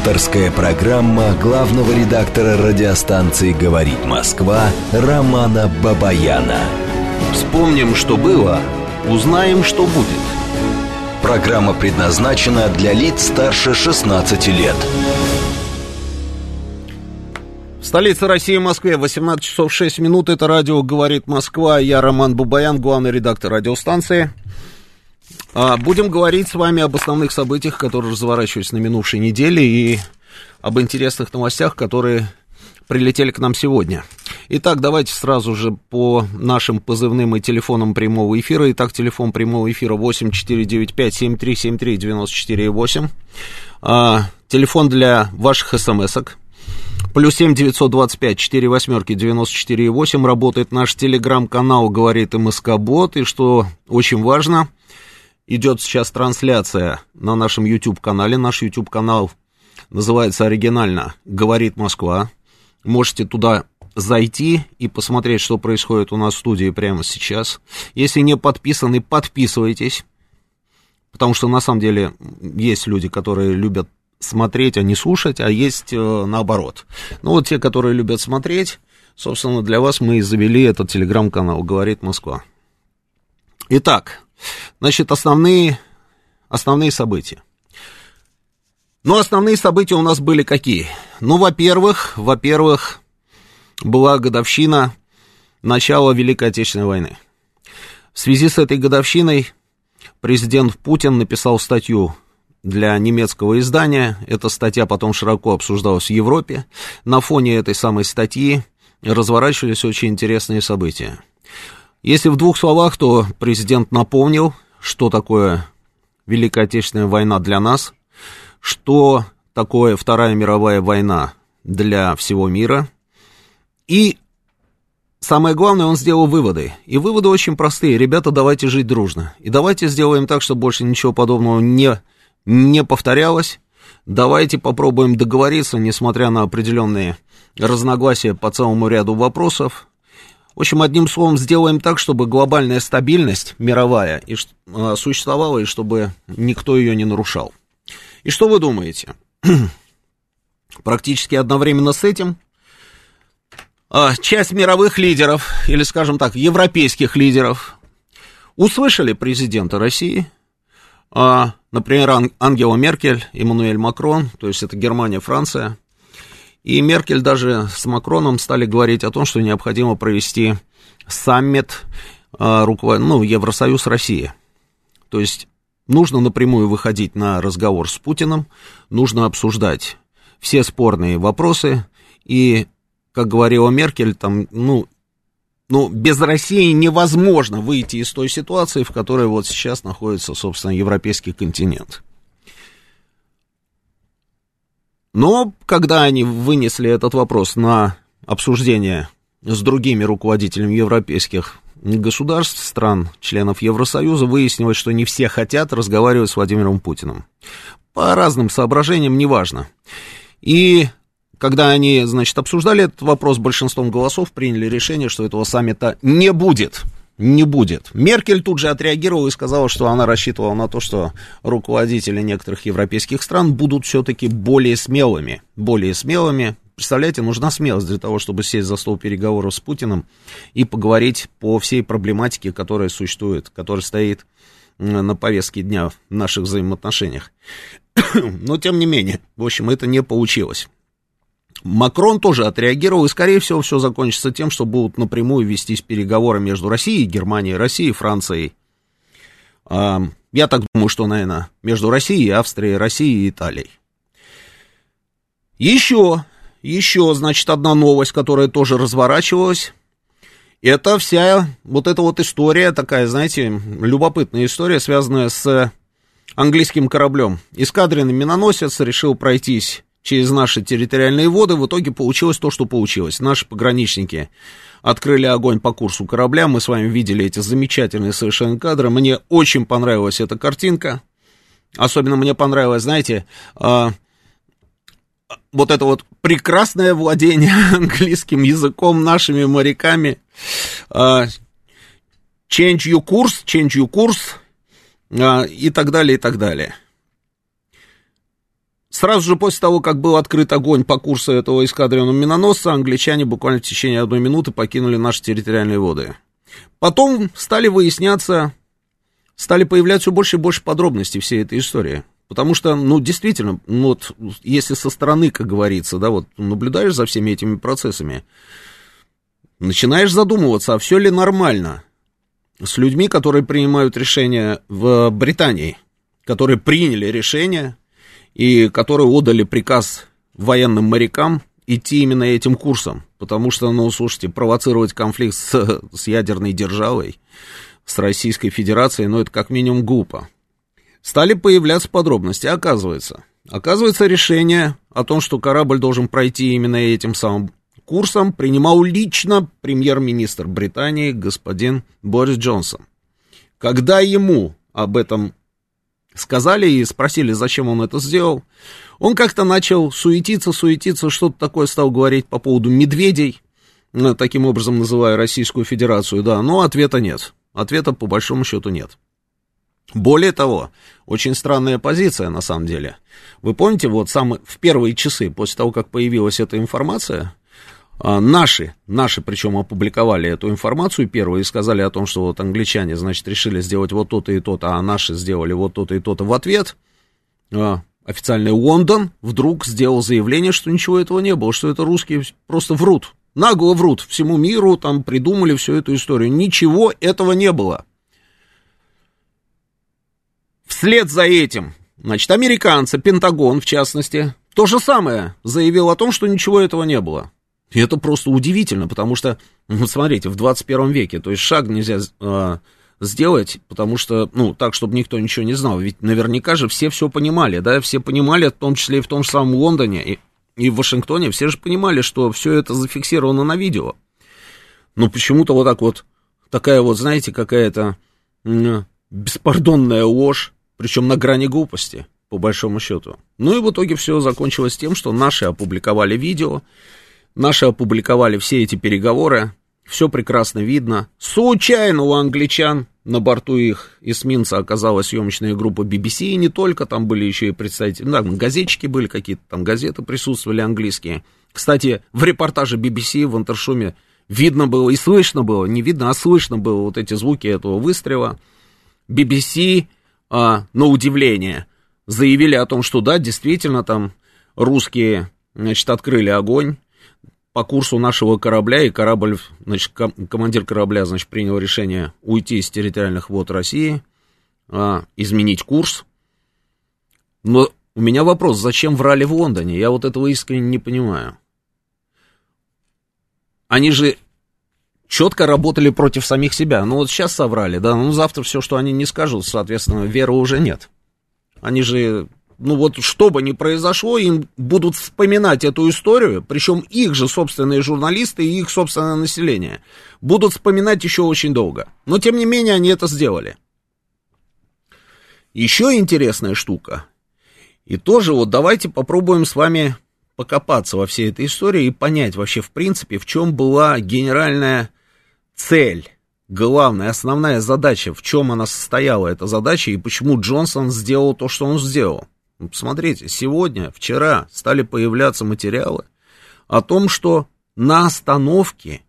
Авторская программа главного редактора радиостанции «Говорит Москва» Романа Бабаяна. Вспомним, что было, узнаем, что будет. Программа предназначена для лиц старше 16 лет. В столице России, Москве, 18 часов 6 минут. Это радио «Говорит Москва». Я Роман Бабаян, главный редактор радиостанции. А, будем говорить с вами об основных событиях, которые разворачивались на минувшей неделе, и об интересных новостях, которые прилетели к нам сегодня. Итак, давайте сразу же по нашим позывным и телефонам прямого эфира. Итак, телефон прямого эфира 8495-7373-94,8. А, телефон для ваших смс-ок. Плюс семь девятьсот двадцать пять четыре восьмерки девяносто четыре восемь работает наш телеграм-канал говорит МСК Бот и что очень важно идет сейчас трансляция на нашем YouTube-канале. Наш YouTube-канал называется оригинально «Говорит Москва». Можете туда зайти и посмотреть, что происходит у нас в студии прямо сейчас. Если не подписаны, подписывайтесь, потому что на самом деле есть люди, которые любят смотреть, а не слушать, а есть э, наоборот. Ну вот те, которые любят смотреть, собственно, для вас мы и завели этот телеграм-канал «Говорит Москва». Итак, Значит, основные, основные события. Ну, основные события у нас были какие? Ну, во-первых, во-первых, была годовщина начала Великой Отечественной войны. В связи с этой годовщиной президент Путин написал статью для немецкого издания. Эта статья потом широко обсуждалась в Европе. На фоне этой самой статьи разворачивались очень интересные события. Если в двух словах, то президент напомнил, что такое Великая Отечественная война для нас, что такое Вторая мировая война для всего мира. И самое главное, он сделал выводы. И выводы очень простые. Ребята, давайте жить дружно. И давайте сделаем так, чтобы больше ничего подобного не, не повторялось. Давайте попробуем договориться, несмотря на определенные разногласия по целому ряду вопросов. В общем, одним словом, сделаем так, чтобы глобальная стабильность мировая и, э, существовала, и чтобы никто ее не нарушал. И что вы думаете? Практически одновременно с этим э, часть мировых лидеров, или, скажем так, европейских лидеров, услышали президента России, э, например, Ангела Меркель, Эммануэль Макрон, то есть это Германия, Франция – и Меркель даже с Макроном стали говорить о том, что необходимо провести саммит э, ну, Евросоюз-Россия. То есть нужно напрямую выходить на разговор с Путиным, нужно обсуждать все спорные вопросы, и, как говорила Меркель, там, ну, ну, без России невозможно выйти из той ситуации, в которой вот сейчас находится, собственно, европейский континент. Но когда они вынесли этот вопрос на обсуждение с другими руководителями европейских государств, стран, членов Евросоюза, выяснилось, что не все хотят разговаривать с Владимиром Путиным. По разным соображениям, неважно. И когда они, значит, обсуждали этот вопрос, большинством голосов приняли решение, что этого саммита не будет не будет. Меркель тут же отреагировала и сказала, что она рассчитывала на то, что руководители некоторых европейских стран будут все-таки более смелыми. Более смелыми. Представляете, нужна смелость для того, чтобы сесть за стол переговоров с Путиным и поговорить по всей проблематике, которая существует, которая стоит на повестке дня в наших взаимоотношениях. Но, тем не менее, в общем, это не получилось. Макрон тоже отреагировал, и, скорее всего, все закончится тем, что будут напрямую вестись переговоры между Россией Германией, Россией Францией. Я так думаю, что, наверное, между Россией Австрией, Россией и Италией. Еще, еще, значит, одна новость, которая тоже разворачивалась. Это вся вот эта вот история, такая, знаете, любопытная история, связанная с английским кораблем. Эскадренный миноносец решил пройтись через наши территориальные воды. В итоге получилось то, что получилось. Наши пограничники открыли огонь по курсу корабля. Мы с вами видели эти замечательные совершенно кадры. Мне очень понравилась эта картинка. Особенно мне понравилось, знаете, э, вот это вот прекрасное владение английским языком нашими моряками. Э, change your course, change your course э, и так далее, и так далее. Сразу же после того, как был открыт огонь по курсу этого эскадрона миноносца, англичане буквально в течение одной минуты покинули наши территориальные воды. Потом стали выясняться, стали появляться все больше и больше подробностей всей этой истории. Потому что, ну, действительно, ну, вот, если со стороны, как говорится, да, вот наблюдаешь за всеми этими процессами, начинаешь задумываться, а все ли нормально с людьми, которые принимают решения в Британии, которые приняли решение и которые отдали приказ военным морякам идти именно этим курсом. Потому что, ну, слушайте, провоцировать конфликт с, с ядерной державой, с Российской Федерацией, ну, это как минимум глупо. Стали появляться подробности, оказывается. Оказывается, решение о том, что корабль должен пройти именно этим самым курсом, принимал лично премьер-министр Британии господин Борис Джонсон. Когда ему об этом сказали и спросили, зачем он это сделал, он как-то начал суетиться, суетиться, что-то такое стал говорить по поводу медведей, ну, таким образом называя Российскую Федерацию, да, но ответа нет. Ответа по большому счету нет. Более того, очень странная позиция на самом деле. Вы помните, вот самые, в первые часы после того, как появилась эта информация, наши, наши причем опубликовали эту информацию первую и сказали о том, что вот англичане, значит, решили сделать вот то-то и то-то, а наши сделали вот то-то и то-то в ответ. А, официальный Лондон вдруг сделал заявление, что ничего этого не было, что это русские просто врут, нагло врут всему миру, там придумали всю эту историю. Ничего этого не было. Вслед за этим, значит, американцы, Пентагон в частности, то же самое заявил о том, что ничего этого не было. И это просто удивительно, потому что, ну, смотрите, в 21 веке, то есть шаг нельзя э, сделать, потому что, ну, так, чтобы никто ничего не знал. Ведь наверняка же все все понимали, да, все понимали, в том числе и в том же самом Лондоне и, и в Вашингтоне, все же понимали, что все это зафиксировано на видео. Но почему-то вот так вот, такая вот, знаете, какая-то э, беспардонная ложь, причем на грани глупости, по большому счету. Ну и в итоге все закончилось тем, что наши опубликовали видео, Наши опубликовали все эти переговоры, все прекрасно видно. Случайно у англичан на борту их эсминца оказалась съемочная группа BBC, и не только, там были еще и представители, да, газетчики были какие-то, там газеты присутствовали английские. Кстати, в репортаже BBC в Интершуме видно было и слышно было, не видно, а слышно было вот эти звуки этого выстрела. BBC, а, на удивление, заявили о том, что да, действительно там русские, значит, открыли огонь, по курсу нашего корабля, и корабль, значит, командир корабля, значит, принял решение уйти из территориальных вод России, а, изменить курс. Но у меня вопрос, зачем врали в Лондоне? Я вот этого искренне не понимаю. Они же четко работали против самих себя. Ну вот сейчас соврали, да, ну завтра все, что они не скажут, соответственно, веры уже нет. Они же ну вот что бы ни произошло, им будут вспоминать эту историю, причем их же собственные журналисты и их собственное население будут вспоминать еще очень долго. Но тем не менее они это сделали. Еще интересная штука. И тоже вот давайте попробуем с вами покопаться во всей этой истории и понять вообще в принципе, в чем была генеральная цель главная, основная задача, в чем она состояла, эта задача, и почему Джонсон сделал то, что он сделал. Посмотрите, сегодня, вчера стали появляться материалы о том, что на остановке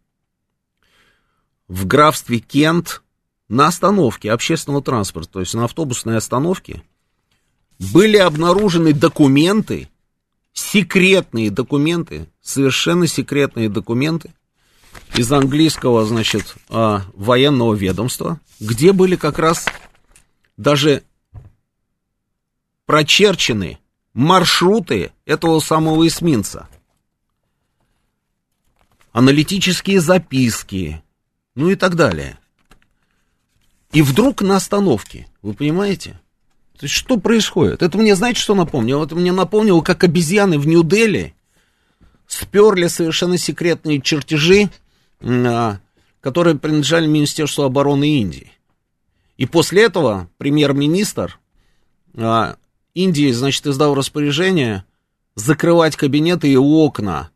в графстве Кент, на остановке общественного транспорта, то есть на автобусной остановке, были обнаружены документы, секретные документы, совершенно секретные документы из английского, значит, а, военного ведомства, где были как раз даже прочерчены маршруты этого самого эсминца. Аналитические записки, ну и так далее. И вдруг на остановке, вы понимаете? То есть что происходит? Это мне, знаете, что напомнило? Это мне напомнило, как обезьяны в Нью-Дели сперли совершенно секретные чертежи, а, которые принадлежали Министерству обороны Индии. И после этого премьер-министр а, Индии, значит, издал распоряжение закрывать кабинеты и окна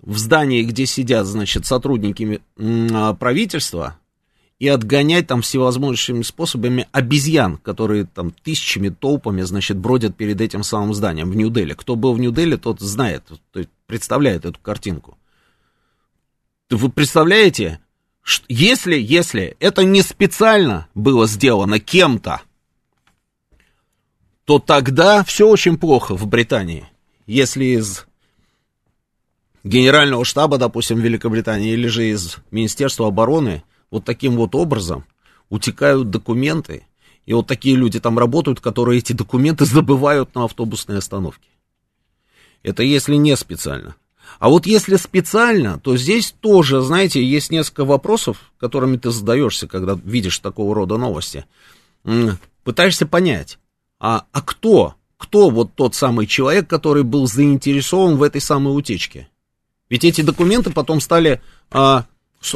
в здании, где сидят, значит, сотрудники а, правительства, и отгонять там всевозможными способами обезьян, которые там тысячами, толпами, значит, бродят перед этим самым зданием в Нью-Дели. Кто был в Нью-Дели, тот знает, тот представляет эту картинку. Вы представляете, если, если это не специально было сделано кем-то, то тогда все очень плохо в Британии. Если из генерального штаба, допустим, Великобритании, или же из Министерства обороны вот таким вот образом утекают документы, и вот такие люди там работают, которые эти документы забывают на автобусной остановке. Это если не специально. А вот если специально, то здесь тоже, знаете, есть несколько вопросов, которыми ты задаешься, когда видишь такого рода новости. Пытаешься понять, а, а кто, кто вот тот самый человек, который был заинтересован в этой самой утечке? Ведь эти документы потом стали, а,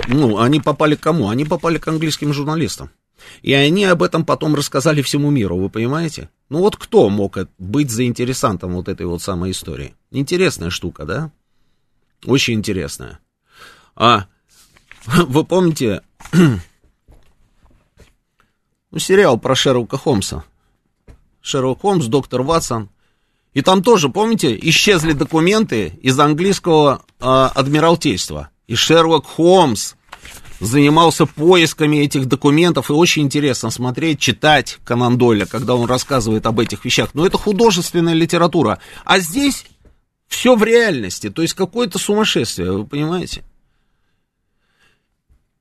ну, они попали к кому? Они попали к английским журналистам. И они об этом потом рассказали всему миру, вы понимаете? Ну вот кто мог быть заинтересантом вот этой вот самой истории? Интересная штука, да? Очень интересная. А вы помните ну, сериал про Шерлока Холмса? Шерлок Холмс, доктор Ватсон. И там тоже, помните, исчезли документы из английского э, адмиралтейства. И Шерлок Холмс занимался поисками этих документов, и очень интересно смотреть, читать Конан Дойля, когда он рассказывает об этих вещах. Но это художественная литература. А здесь все в реальности, то есть какое-то сумасшествие, вы понимаете?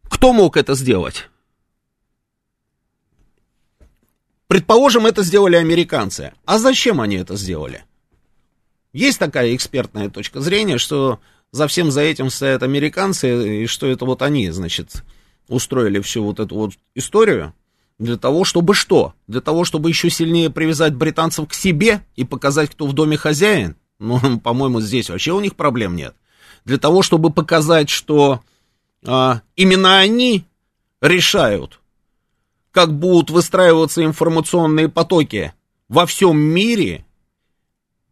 Кто мог это сделать? Предположим, это сделали американцы. А зачем они это сделали? Есть такая экспертная точка зрения, что за всем за этим стоят американцы, и что это вот они, значит, устроили всю вот эту вот историю для того, чтобы что? Для того, чтобы еще сильнее привязать британцев к себе и показать, кто в доме хозяин? Ну, по-моему, здесь вообще у них проблем нет. Для того, чтобы показать, что а, именно они решают, как будут выстраиваться информационные потоки во всем мире,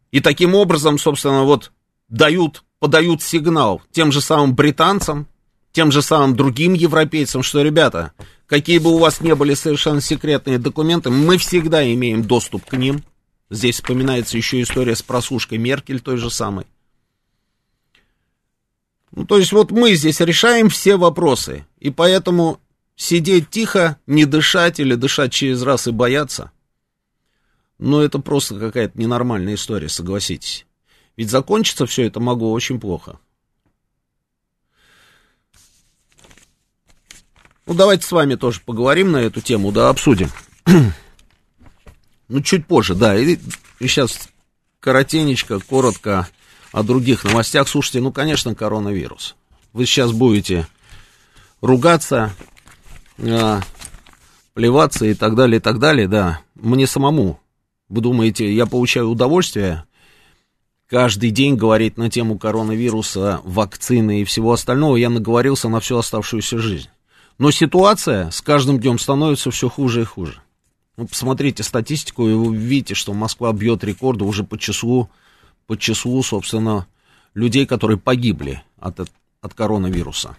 и таким образом, собственно, вот дают подают сигнал тем же самым британцам, тем же самым другим европейцам, что, ребята, какие бы у вас не были совершенно секретные документы, мы всегда имеем доступ к ним. Здесь вспоминается еще история с просушкой Меркель той же самой. Ну, то есть вот мы здесь решаем все вопросы, и поэтому сидеть тихо, не дышать или дышать через раз и бояться, ну, это просто какая-то ненормальная история, согласитесь. Ведь закончится все это могло очень плохо. Ну, давайте с вами тоже поговорим на эту тему, да, обсудим. ну, чуть позже, да, и, и сейчас коротенечко, коротко о других новостях. Слушайте, ну, конечно, коронавирус. Вы сейчас будете ругаться, э, плеваться и так далее, и так далее, да. Мне самому, вы думаете, я получаю удовольствие каждый день говорить на тему коронавируса, вакцины и всего остального, я наговорился на всю оставшуюся жизнь. Но ситуация с каждым днем становится все хуже и хуже. Ну, посмотрите статистику, и вы видите, что Москва бьет рекорды уже по числу, по числу, собственно, людей, которые погибли от, от коронавируса.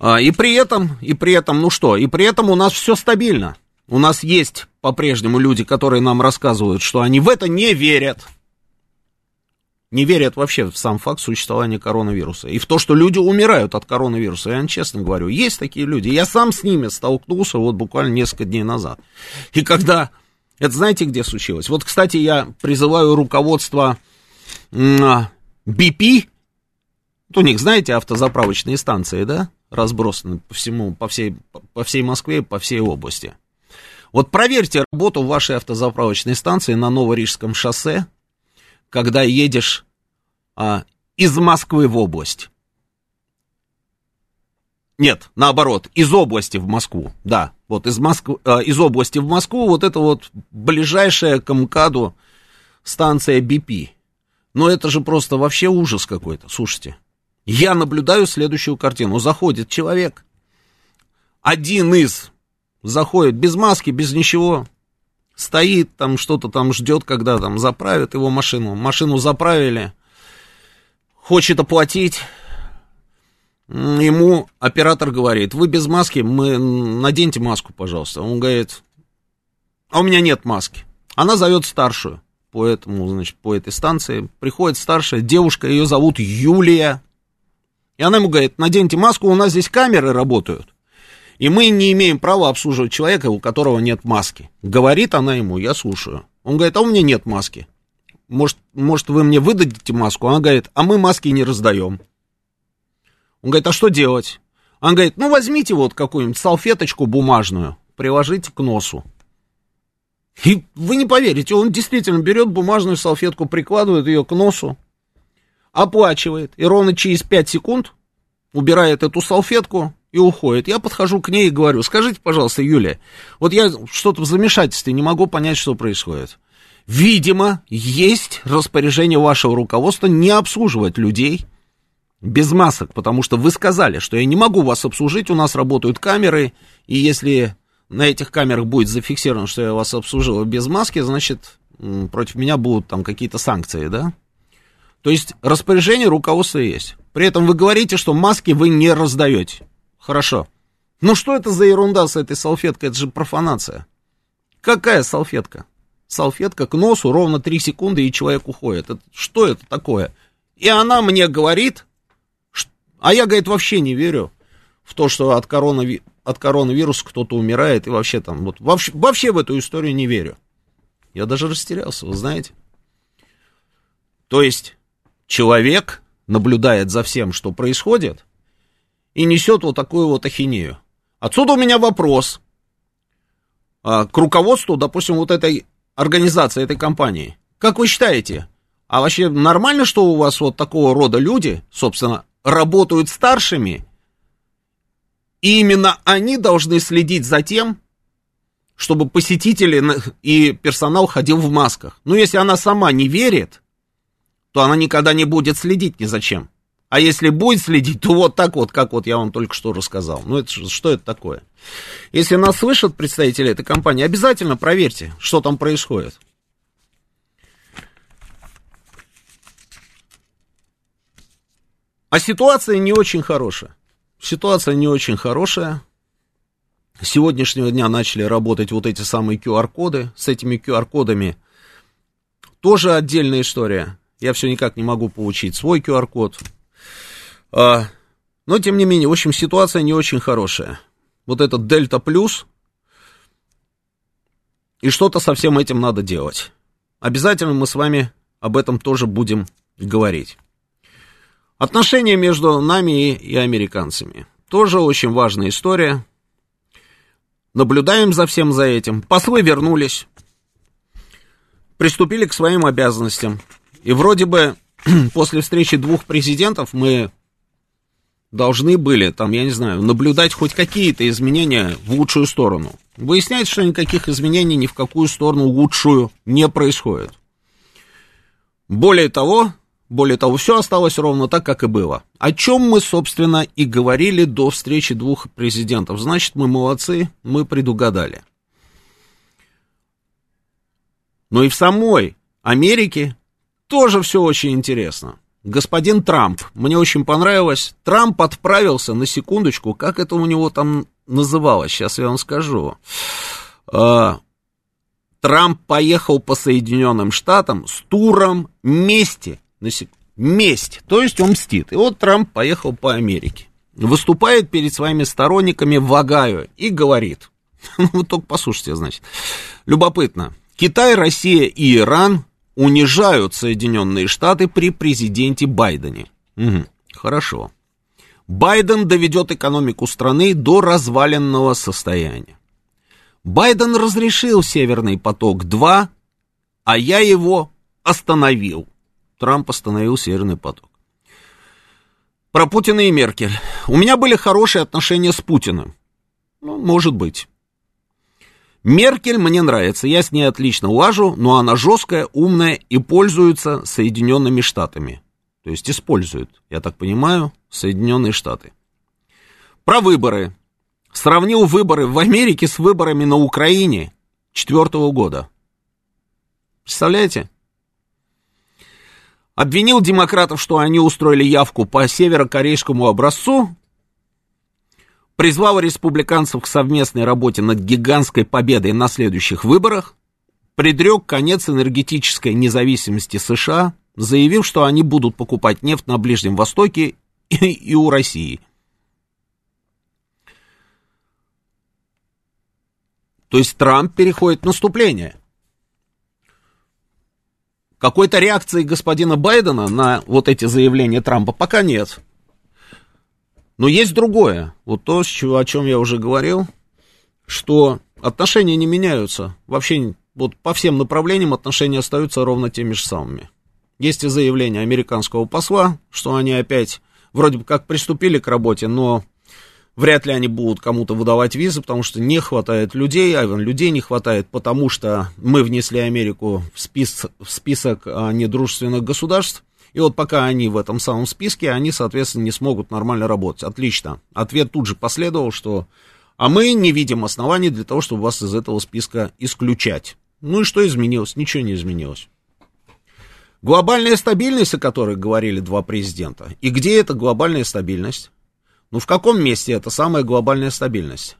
А, и при этом, и при этом, ну что, и при этом у нас все стабильно. У нас есть по-прежнему люди, которые нам рассказывают, что они в это не верят, не верят вообще в сам факт существования коронавируса. И в то, что люди умирают от коронавируса. Я вам честно говорю, есть такие люди. Я сам с ними столкнулся вот буквально несколько дней назад. И когда... Это знаете, где случилось? Вот, кстати, я призываю руководство BP. У них, знаете, автозаправочные станции, да? Разбросаны по всему, по всей, по всей Москве, по всей области. Вот проверьте работу вашей автозаправочной станции на Новорижском шоссе, когда едешь а, из Москвы в область. Нет, наоборот, из области в Москву, да, вот из, Москвы, э, из области в Москву, вот это вот ближайшая к МКАДу станция BP. Но это же просто вообще ужас какой-то, слушайте. Я наблюдаю следующую картину. Заходит человек, один из, заходит без маски, без ничего, стоит там, что-то там ждет, когда там заправят его машину. Машину заправили, хочет оплатить, ему оператор говорит, вы без маски, мы наденьте маску, пожалуйста. Он говорит, а у меня нет маски. Она зовет старшую по этому, значит, по этой станции. Приходит старшая девушка, ее зовут Юлия. И она ему говорит, наденьте маску, у нас здесь камеры работают. И мы не имеем права обслуживать человека, у которого нет маски. Говорит она ему, я слушаю. Он говорит, а у меня нет маски. Может, может вы мне выдадите маску? Она говорит, а мы маски не раздаем. Он говорит, а что делать? Он говорит, ну возьмите вот какую-нибудь салфеточку бумажную, приложите к носу. И вы не поверите, он действительно берет бумажную салфетку, прикладывает ее к носу, оплачивает, и ровно через 5 секунд убирает эту салфетку и уходит. Я подхожу к ней и говорю, скажите, пожалуйста, Юлия, вот я что-то в замешательстве, не могу понять, что происходит. Видимо, есть распоряжение вашего руководства не обслуживать людей без масок, потому что вы сказали, что я не могу вас обслужить, у нас работают камеры, и если на этих камерах будет зафиксировано, что я вас обслужил без маски, значит, против меня будут там какие-то санкции, да? То есть распоряжение руководства есть. При этом вы говорите, что маски вы не раздаете. Хорошо. Ну что это за ерунда с этой салфеткой? Это же профанация. Какая салфетка? Салфетка к носу ровно 3 секунды, и человек уходит. Это, что это такое? И она мне говорит, а я, говорит, вообще не верю в то, что от, коронави... от коронавируса кто-то умирает, и вообще там, вот, вообще, вообще в эту историю не верю. Я даже растерялся, вы знаете. То есть человек наблюдает за всем, что происходит, и несет вот такую вот ахинею. Отсюда у меня вопрос а, к руководству, допустим, вот этой организации, этой компании. Как вы считаете, а вообще нормально, что у вас вот такого рода люди, собственно, работают старшими, и именно они должны следить за тем, чтобы посетители и персонал ходил в масках. Но если она сама не верит, то она никогда не будет следить ни за чем. А если будет следить, то вот так вот, как вот я вам только что рассказал. Ну, это, что это такое? Если нас слышат представители этой компании, обязательно проверьте, что там происходит. А ситуация не очень хорошая. Ситуация не очень хорошая. С сегодняшнего дня начали работать вот эти самые QR-коды. С этими QR-кодами тоже отдельная история. Я все никак не могу получить свой QR-код. А, но, тем не менее, в общем, ситуация не очень хорошая. Вот этот Дельта Плюс. И что-то со всем этим надо делать. Обязательно мы с вами об этом тоже будем говорить. Отношения между нами и, и американцами. Тоже очень важная история. Наблюдаем за всем за этим. Послы вернулись. Приступили к своим обязанностям. И вроде бы после встречи двух президентов мы должны были, там, я не знаю, наблюдать хоть какие-то изменения в лучшую сторону. Выясняется, что никаких изменений ни в какую сторону лучшую не происходит. Более того, более того, все осталось ровно так, как и было. О чем мы, собственно, и говорили до встречи двух президентов. Значит, мы молодцы, мы предугадали. Но и в самой Америке тоже все очень интересно. Господин Трамп, мне очень понравилось, Трамп отправился, на секундочку, как это у него там называлось, сейчас я вам скажу. А, Трамп поехал по Соединенным Штатам с туром мести на сек... месть, то есть он мстит. И вот Трамп поехал по Америке, выступает перед своими сторонниками в Огайо и говорит, ну вы только послушайте, значит, любопытно, Китай, Россия и Иран унижают Соединенные Штаты при президенте Байдене. Угу, хорошо. Байден доведет экономику страны до разваленного состояния. Байден разрешил Северный поток-2, а я его остановил. Трамп остановил Северный поток. Про Путина и Меркель. У меня были хорошие отношения с Путиным. Ну, может быть. Меркель мне нравится, я с ней отлично улажу, но она жесткая, умная и пользуется Соединенными Штатами. То есть использует, я так понимаю, Соединенные Штаты. Про выборы. Сравнил выборы в Америке с выборами на Украине четвертого года. Представляете? Обвинил демократов, что они устроили явку по северокорейскому образцу, призвал республиканцев к совместной работе над гигантской победой на следующих выборах, предрек конец энергетической независимости США, заявив, что они будут покупать нефть на Ближнем Востоке и, и у России. То есть Трамп переходит в наступление. Какой-то реакции господина Байдена на вот эти заявления Трампа пока нет. Но есть другое. Вот то, о чем я уже говорил, что отношения не меняются. Вообще, вот по всем направлениям отношения остаются ровно теми же самыми. Есть и заявление американского посла, что они опять вроде бы как приступили к работе, но Вряд ли они будут кому-то выдавать визы, потому что не хватает людей, а людей не хватает, потому что мы внесли Америку в, спис, в список а, недружественных государств, и вот пока они в этом самом списке, они, соответственно, не смогут нормально работать. Отлично. Ответ тут же последовал, что а мы не видим оснований для того, чтобы вас из этого списка исключать. Ну и что изменилось? Ничего не изменилось. Глобальная стабильность, о которой говорили два президента. И где эта глобальная стабильность? Ну в каком месте это самая глобальная стабильность?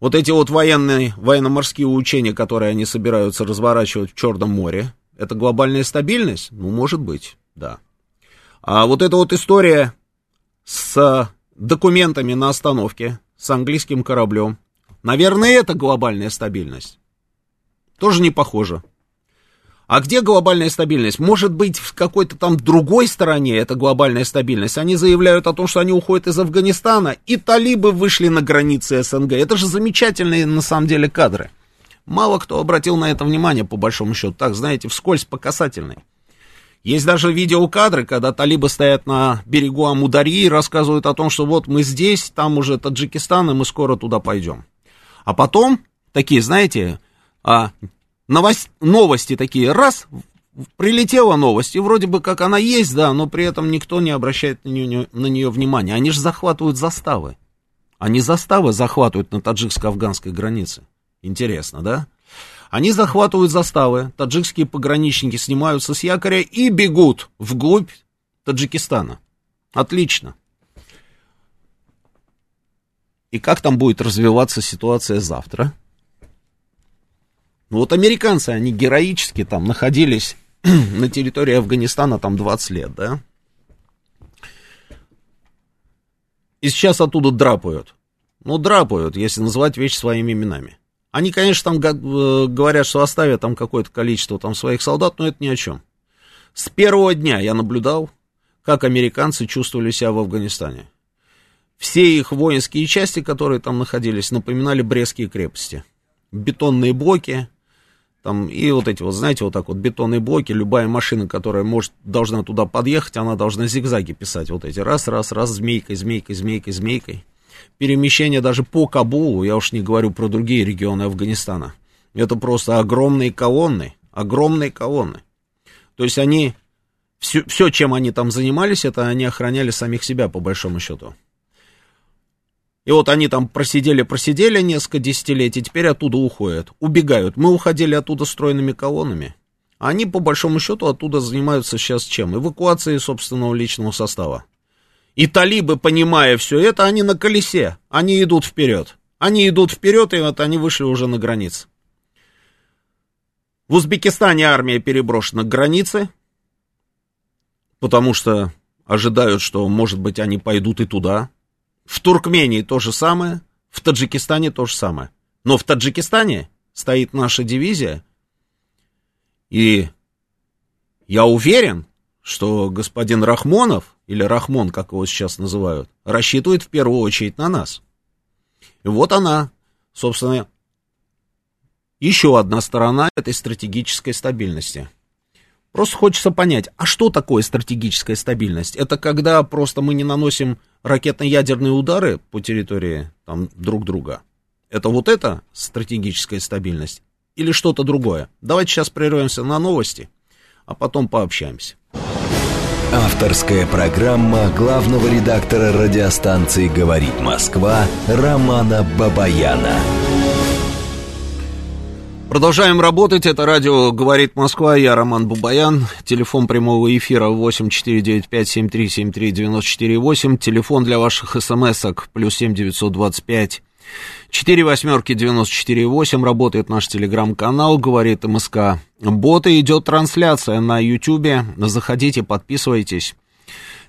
Вот эти вот военные, военно-морские учения, которые они собираются разворачивать в Черном море, это глобальная стабильность? Ну, может быть, да. А вот эта вот история с документами на остановке, с английским кораблем, наверное, это глобальная стабильность. Тоже не похоже. А где глобальная стабильность? Может быть, в какой-то там другой стороне это глобальная стабильность. Они заявляют о том, что они уходят из Афганистана, и талибы вышли на границы СНГ. Это же замечательные, на самом деле, кадры. Мало кто обратил на это внимание, по большому счету. Так, знаете, вскользь по касательной. Есть даже видеокадры, когда талибы стоят на берегу Амударьи и рассказывают о том, что вот мы здесь, там уже Таджикистан, и мы скоро туда пойдем. А потом, такие, знаете, а, новость, новости такие, раз, прилетела новость, и вроде бы как она есть, да, но при этом никто не обращает на нее, на нее внимания. Они же захватывают заставы. Они заставы захватывают на таджикско-афганской границе. Интересно, да? Они захватывают заставы, таджикские пограничники снимаются с якоря и бегут вглубь Таджикистана. Отлично. И как там будет развиваться ситуация завтра? Ну вот американцы, они героически там находились на территории Афганистана там 20 лет, да? И сейчас оттуда драпают. Ну, драпают, если называть вещи своими именами. Они, конечно, там э, говорят, что оставят там какое-то количество там своих солдат, но это ни о чем. С первого дня я наблюдал, как американцы чувствовали себя в Афганистане. Все их воинские части, которые там находились, напоминали Брестские крепости. Бетонные блоки, там, и вот эти вот, знаете, вот так вот бетонные блоки, любая машина, которая может, должна туда подъехать, она должна зигзаги писать, вот эти, раз, раз, раз, змейкой, змейкой, змейкой, змейкой. Перемещение даже по Кабулу, я уж не говорю про другие регионы Афганистана, это просто огромные колонны, огромные колонны. То есть они, все, все, чем они там занимались, это они охраняли самих себя, по большому счету. И вот они там просидели, просидели несколько десятилетий, теперь оттуда уходят, убегают. Мы уходили оттуда стройными колоннами. Они, по большому счету, оттуда занимаются сейчас чем? Эвакуацией собственного личного состава. И талибы, понимая все это, они на колесе, они идут вперед. Они идут вперед, и вот они вышли уже на границы. В Узбекистане армия переброшена к границе, потому что ожидают, что, может быть, они пойдут и туда, в Туркмении то же самое, в Таджикистане то же самое. Но в Таджикистане стоит наша дивизия, и я уверен, что господин Рахмонов, или Рахмон, как его сейчас называют, рассчитывает в первую очередь на нас. И вот она, собственно, еще одна сторона этой стратегической стабильности – Просто хочется понять, а что такое стратегическая стабильность? Это когда просто мы не наносим ракетно-ядерные удары по территории там, друг друга? Это вот это стратегическая стабильность? Или что-то другое? Давайте сейчас прервемся на новости, а потом пообщаемся. Авторская программа главного редактора радиостанции «Говорит Москва» Романа Бабаяна. Продолжаем работать. Это радио «Говорит Москва». Я Роман Бубаян. Телефон прямого эфира 8495-7373-94-8. Телефон для ваших смс-ок плюс 7 925 4 восьмерки 94 8. Работает наш телеграм-канал «Говорит МСК». Боты идет трансляция на Ютьюбе. Заходите, подписывайтесь.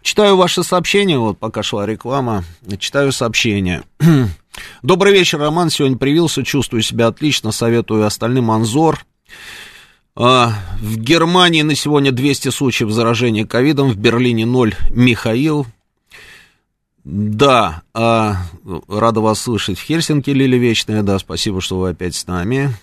Читаю ваши сообщения. Вот пока шла реклама. Читаю сообщения. Добрый вечер, Роман. Сегодня привился, чувствую себя отлично. Советую остальным Анзор. А, в Германии на сегодня 200 случаев заражения ковидом, в Берлине 0. Михаил. Да, а, рада вас слышать в Хельсинки, Лили Вечная, да, спасибо, что вы опять с нами.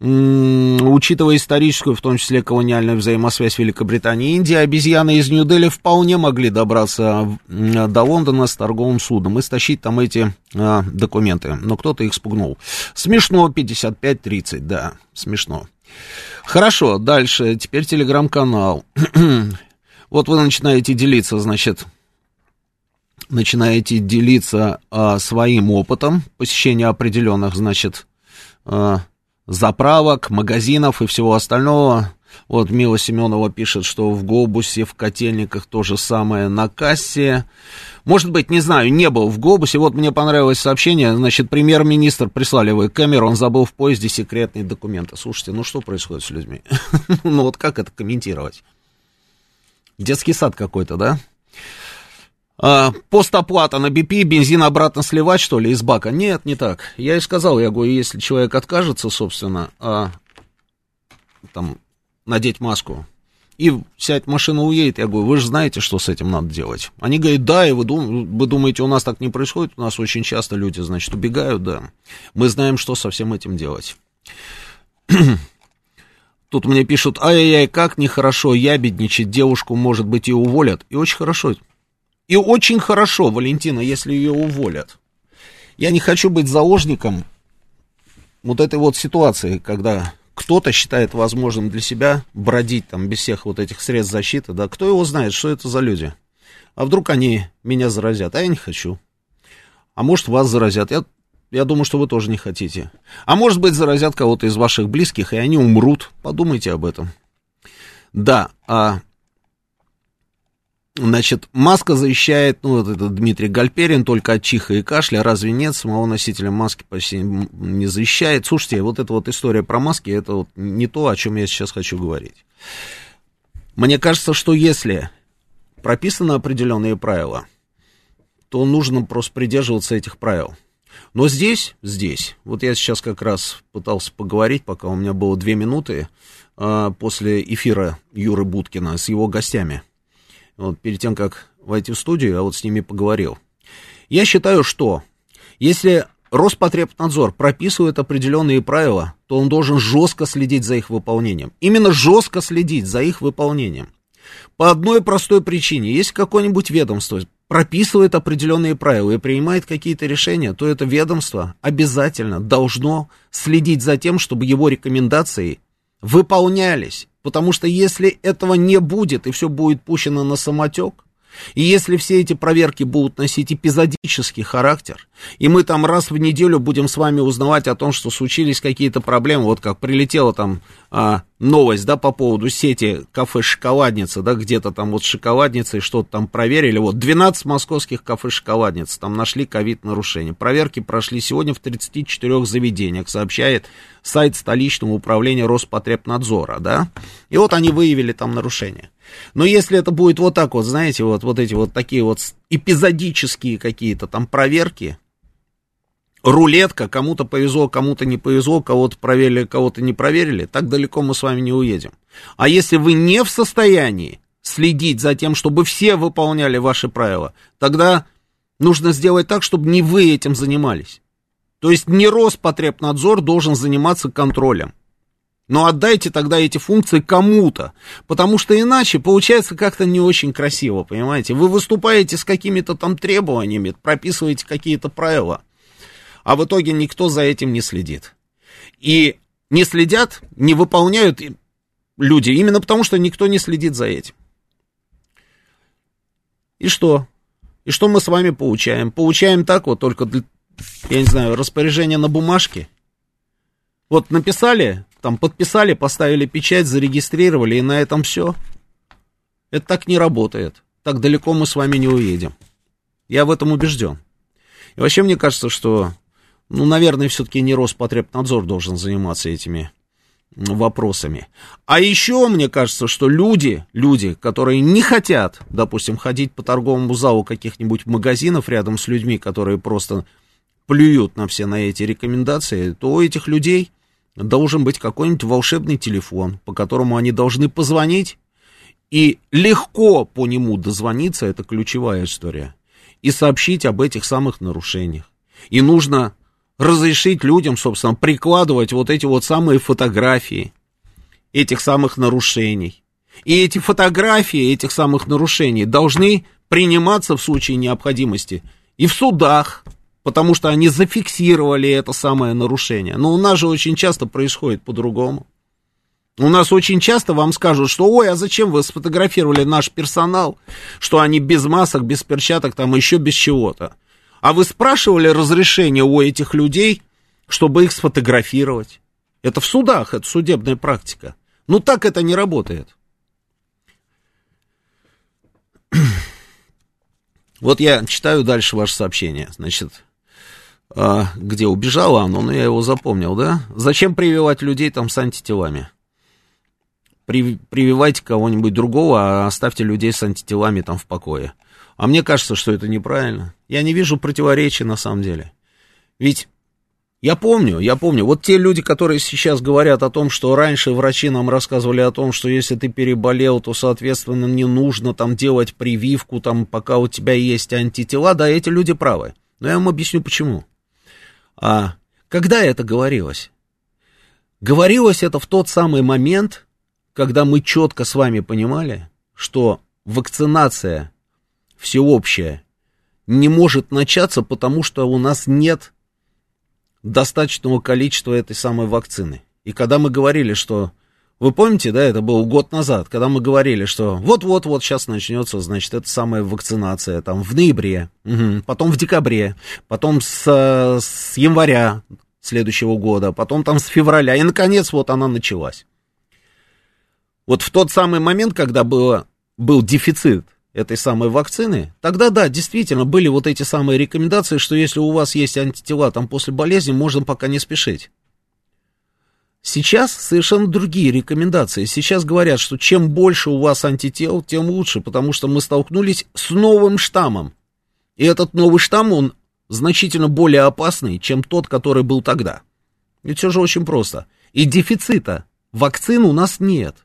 Учитывая историческую, в том числе колониальную взаимосвязь Великобритании и Индии, обезьяны из Нью-Дели вполне могли добраться до Лондона с торговым судом и стащить там эти а, документы, но кто-то их спугнул. Смешно, 55-30, да, смешно. Хорошо, дальше, теперь телеграм-канал. вот вы начинаете делиться, значит, начинаете делиться а, своим опытом посещения определенных, значит, а, заправок, магазинов и всего остального. Вот Мила Семенова пишет, что в Глобусе, в Котельниках то же самое на кассе. Может быть, не знаю, не был в Глобусе. Вот мне понравилось сообщение, значит, премьер-министр прислали вы камеру, он забыл в поезде секретные документы. Слушайте, ну что происходит с людьми? ну вот как это комментировать? Детский сад какой-то, да? А, постоплата на BP, бензин обратно сливать, что ли, из бака? Нет, не так. Я и сказал, я говорю, если человек откажется, собственно, а, там, надеть маску и сядь в машину уедет, я говорю, вы же знаете, что с этим надо делать. Они говорят, да, и вы, дум, вы думаете, у нас так не происходит? У нас очень часто люди, значит, убегают, да. Мы знаем, что со всем этим делать. Тут мне пишут, ай-яй-яй, как нехорошо ябедничать, девушку, может быть, и уволят. И очень хорошо, и очень хорошо, Валентина, если ее уволят. Я не хочу быть заложником вот этой вот ситуации, когда кто-то считает возможным для себя бродить там без всех вот этих средств защиты, да, кто его знает, что это за люди. А вдруг они меня заразят, а я не хочу. А может, вас заразят, я, я думаю, что вы тоже не хотите. А может быть, заразят кого-то из ваших близких, и они умрут. Подумайте об этом. Да, а Значит, маска защищает, ну, вот это Дмитрий Гальперин, только от чиха и кашля, разве нет? Самого носителя маски почти не защищает. Слушайте, вот эта вот история про маски, это вот не то, о чем я сейчас хочу говорить. Мне кажется, что если прописаны определенные правила, то нужно просто придерживаться этих правил. Но здесь, здесь, вот я сейчас как раз пытался поговорить, пока у меня было две минуты, а, после эфира Юры Будкина с его гостями – вот перед тем, как войти в студию, я вот с ними поговорил. Я считаю, что если Роспотребнадзор прописывает определенные правила, то он должен жестко следить за их выполнением. Именно жестко следить за их выполнением. По одной простой причине. Если какое-нибудь ведомство прописывает определенные правила и принимает какие-то решения, то это ведомство обязательно должно следить за тем, чтобы его рекомендации выполнялись. Потому что если этого не будет, и все будет пущено на самотек, и если все эти проверки будут носить эпизодический характер, и мы там раз в неделю будем с вами узнавать о том, что случились какие-то проблемы, вот как прилетела там а, новость, да, по поводу сети кафе «Шоколадница», да, где-то там вот шоколадница и что-то там проверили, вот 12 московских кафе «Шоколадниц», там нашли ковид-нарушения. Проверки прошли сегодня в 34 заведениях, сообщает сайт столичного управления Роспотребнадзора, да, и вот они выявили там нарушения. Но если это будет вот так вот, знаете, вот, вот эти вот такие вот эпизодические какие-то там проверки, рулетка, кому-то повезло, кому-то не повезло, кого-то проверили, кого-то не проверили, так далеко мы с вами не уедем. А если вы не в состоянии следить за тем, чтобы все выполняли ваши правила, тогда нужно сделать так, чтобы не вы этим занимались. То есть не Роспотребнадзор должен заниматься контролем. Но отдайте тогда эти функции кому-то, потому что иначе получается как-то не очень красиво, понимаете? Вы выступаете с какими-то там требованиями, прописываете какие-то правила, а в итоге никто за этим не следит. И не следят, не выполняют люди именно потому, что никто не следит за этим. И что? И что мы с вами получаем? Получаем так вот только, я не знаю, распоряжение на бумажке – Вот написали, там подписали, поставили печать, зарегистрировали, и на этом все. Это так не работает. Так далеко мы с вами не уедем. Я в этом убежден. И вообще мне кажется, что, ну, наверное, все-таки не Роспотребнадзор должен заниматься этими вопросами. А еще мне кажется, что люди, люди, которые не хотят, допустим, ходить по торговому залу каких-нибудь магазинов рядом с людьми, которые просто плюют на все на эти рекомендации, то у этих людей должен быть какой-нибудь волшебный телефон, по которому они должны позвонить, и легко по нему дозвониться, это ключевая история, и сообщить об этих самых нарушениях. И нужно разрешить людям, собственно, прикладывать вот эти вот самые фотографии этих самых нарушений. И эти фотографии этих самых нарушений должны приниматься в случае необходимости и в судах, потому что они зафиксировали это самое нарушение. Но у нас же очень часто происходит по-другому. У нас очень часто вам скажут, что ой, а зачем вы сфотографировали наш персонал, что они без масок, без перчаток, там еще без чего-то. А вы спрашивали разрешение у этих людей, чтобы их сфотографировать? Это в судах, это судебная практика. Ну так это не работает. Вот я читаю дальше ваше сообщение. Значит, а, где убежало оно, но я его запомнил, да? Зачем прививать людей там с антителами? При, прививайте кого-нибудь другого, а оставьте людей с антителами там в покое. А мне кажется, что это неправильно. Я не вижу противоречия на самом деле. Ведь я помню, я помню, вот те люди, которые сейчас говорят о том, что раньше врачи нам рассказывали о том, что если ты переболел, то, соответственно, не нужно там делать прививку, там, пока у тебя есть антитела, да, эти люди правы. Но я вам объясню почему. А когда это говорилось? Говорилось это в тот самый момент, когда мы четко с вами понимали, что вакцинация всеобщая не может начаться, потому что у нас нет достаточного количества этой самой вакцины. И когда мы говорили, что... Вы помните, да, это был год назад, когда мы говорили, что вот-вот-вот сейчас начнется, значит, эта самая вакцинация, там, в ноябре, угу, потом в декабре, потом с, с января следующего года, потом там с февраля, и, наконец, вот она началась. Вот в тот самый момент, когда было, был дефицит этой самой вакцины, тогда да, действительно были вот эти самые рекомендации, что если у вас есть антитела там после болезни, можно пока не спешить. Сейчас совершенно другие рекомендации. Сейчас говорят, что чем больше у вас антител, тем лучше, потому что мы столкнулись с новым штаммом. И этот новый штамм, он значительно более опасный, чем тот, который был тогда. Ведь все же очень просто. И дефицита вакцин у нас нет.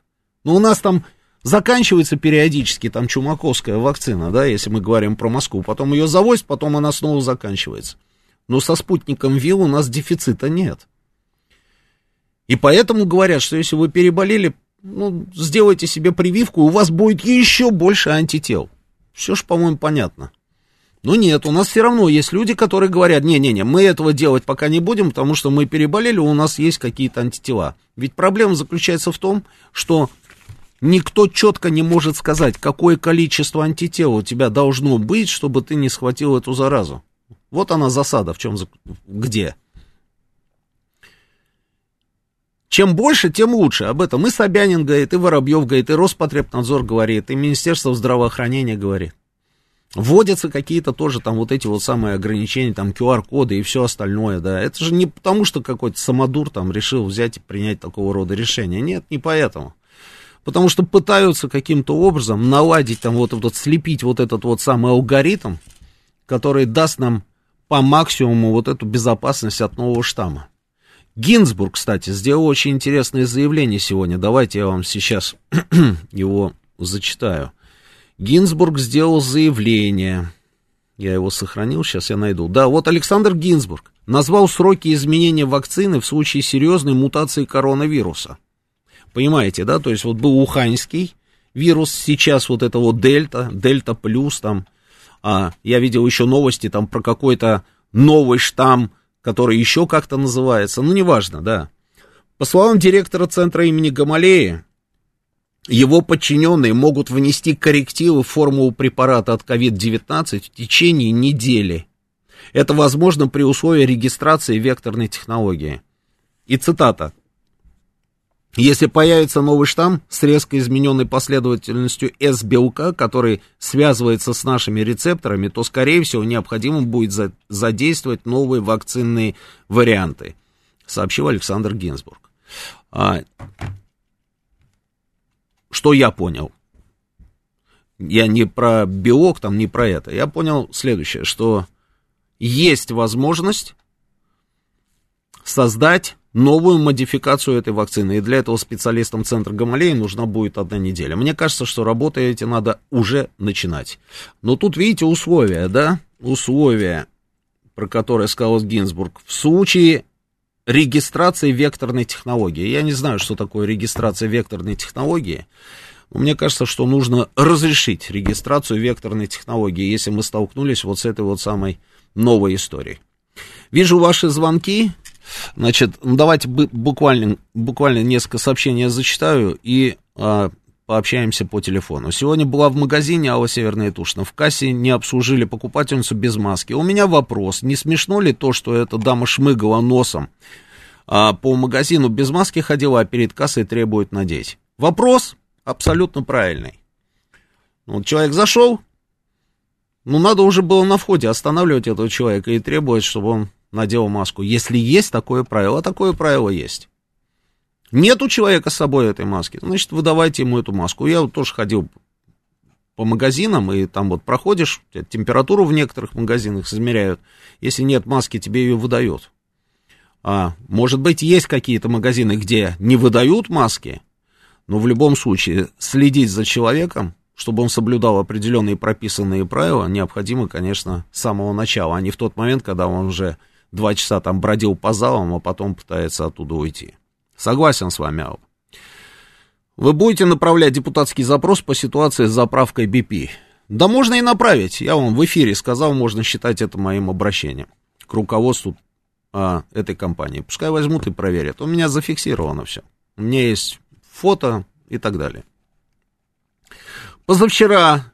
Но у нас там заканчивается периодически там чумаковская вакцина, да, если мы говорим про Москву, потом ее завозят, потом она снова заканчивается. Но со спутником ВИЛ у нас дефицита нет. И поэтому говорят, что если вы переболели, ну, сделайте себе прививку, у вас будет еще больше антител. Все же, по-моему, понятно. Но нет, у нас все равно есть люди, которые говорят, не-не-не, мы этого делать пока не будем, потому что мы переболели, у нас есть какие-то антитела. Ведь проблема заключается в том, что Никто четко не может сказать, какое количество антител у тебя должно быть, чтобы ты не схватил эту заразу. Вот она засада, в чем, где. Чем больше, тем лучше. Об этом и Собянин говорит, и Воробьев говорит, и Роспотребнадзор говорит, и Министерство здравоохранения говорит. Вводятся какие-то тоже там вот эти вот самые ограничения, там QR-коды и все остальное, да. Это же не потому, что какой-то самодур там решил взять и принять такого рода решение. Нет, не поэтому потому что пытаются каким-то образом наладить там вот этот, слепить вот этот вот самый алгоритм, который даст нам по максимуму вот эту безопасность от нового штамма. Гинзбург, кстати, сделал очень интересное заявление сегодня. Давайте я вам сейчас его зачитаю. Гинзбург сделал заявление. Я его сохранил, сейчас я найду. Да, вот Александр Гинзбург назвал сроки изменения вакцины в случае серьезной мутации коронавируса. Понимаете, да? То есть вот был уханьский вирус, сейчас вот это вот дельта, дельта плюс там. А, я видел еще новости там про какой-то новый штамм, который еще как-то называется. Ну, неважно, да. По словам директора центра имени Гамалеи, его подчиненные могут внести коррективы в формулу препарата от COVID-19 в течение недели. Это возможно при условии регистрации векторной технологии. И цитата. Если появится новый штамм с резко измененной последовательностью S-белка, который связывается с нашими рецепторами, то, скорее всего, необходимо будет за задействовать новые вакцинные варианты, сообщил Александр Гинзбург. А, что я понял? Я не про белок, там, не про это. Я понял следующее, что есть возможность создать новую модификацию этой вакцины. И для этого специалистам Центра Гамалеи нужна будет одна неделя. Мне кажется, что работы эти надо уже начинать. Но тут, видите, условия, да? Условия, про которые сказал Гинзбург. В случае регистрации векторной технологии. Я не знаю, что такое регистрация векторной технологии. Но мне кажется, что нужно разрешить регистрацию векторной технологии, если мы столкнулись вот с этой вот самой новой историей. Вижу ваши звонки. Значит, ну давайте буквально, буквально несколько сообщений я зачитаю и а, пообщаемся по телефону. Сегодня была в магазине Алла Северная Тушина. В кассе не обслужили покупательницу без маски. У меня вопрос, не смешно ли то, что эта дама шмыгала носом а, по магазину без маски ходила, а перед кассой требует надеть? Вопрос абсолютно правильный. Вот человек зашел, ну, надо уже было на входе останавливать этого человека и требовать, чтобы он надел маску, если есть такое правило, а такое правило есть. Нет у человека с собой этой маски, значит, выдавайте ему эту маску. Я вот тоже ходил по магазинам, и там вот проходишь, температуру в некоторых магазинах измеряют. Если нет маски, тебе ее выдают. А, может быть, есть какие-то магазины, где не выдают маски, но в любом случае следить за человеком, чтобы он соблюдал определенные прописанные правила, необходимо, конечно, с самого начала, а не в тот момент, когда он уже два часа там бродил по залам, а потом пытается оттуда уйти. Согласен с вами, Алла. Вы будете направлять депутатский запрос по ситуации с заправкой BP? Да можно и направить. Я вам в эфире сказал, можно считать это моим обращением к руководству а, этой компании. Пускай возьмут и проверят. У меня зафиксировано все. У меня есть фото и так далее. Позавчера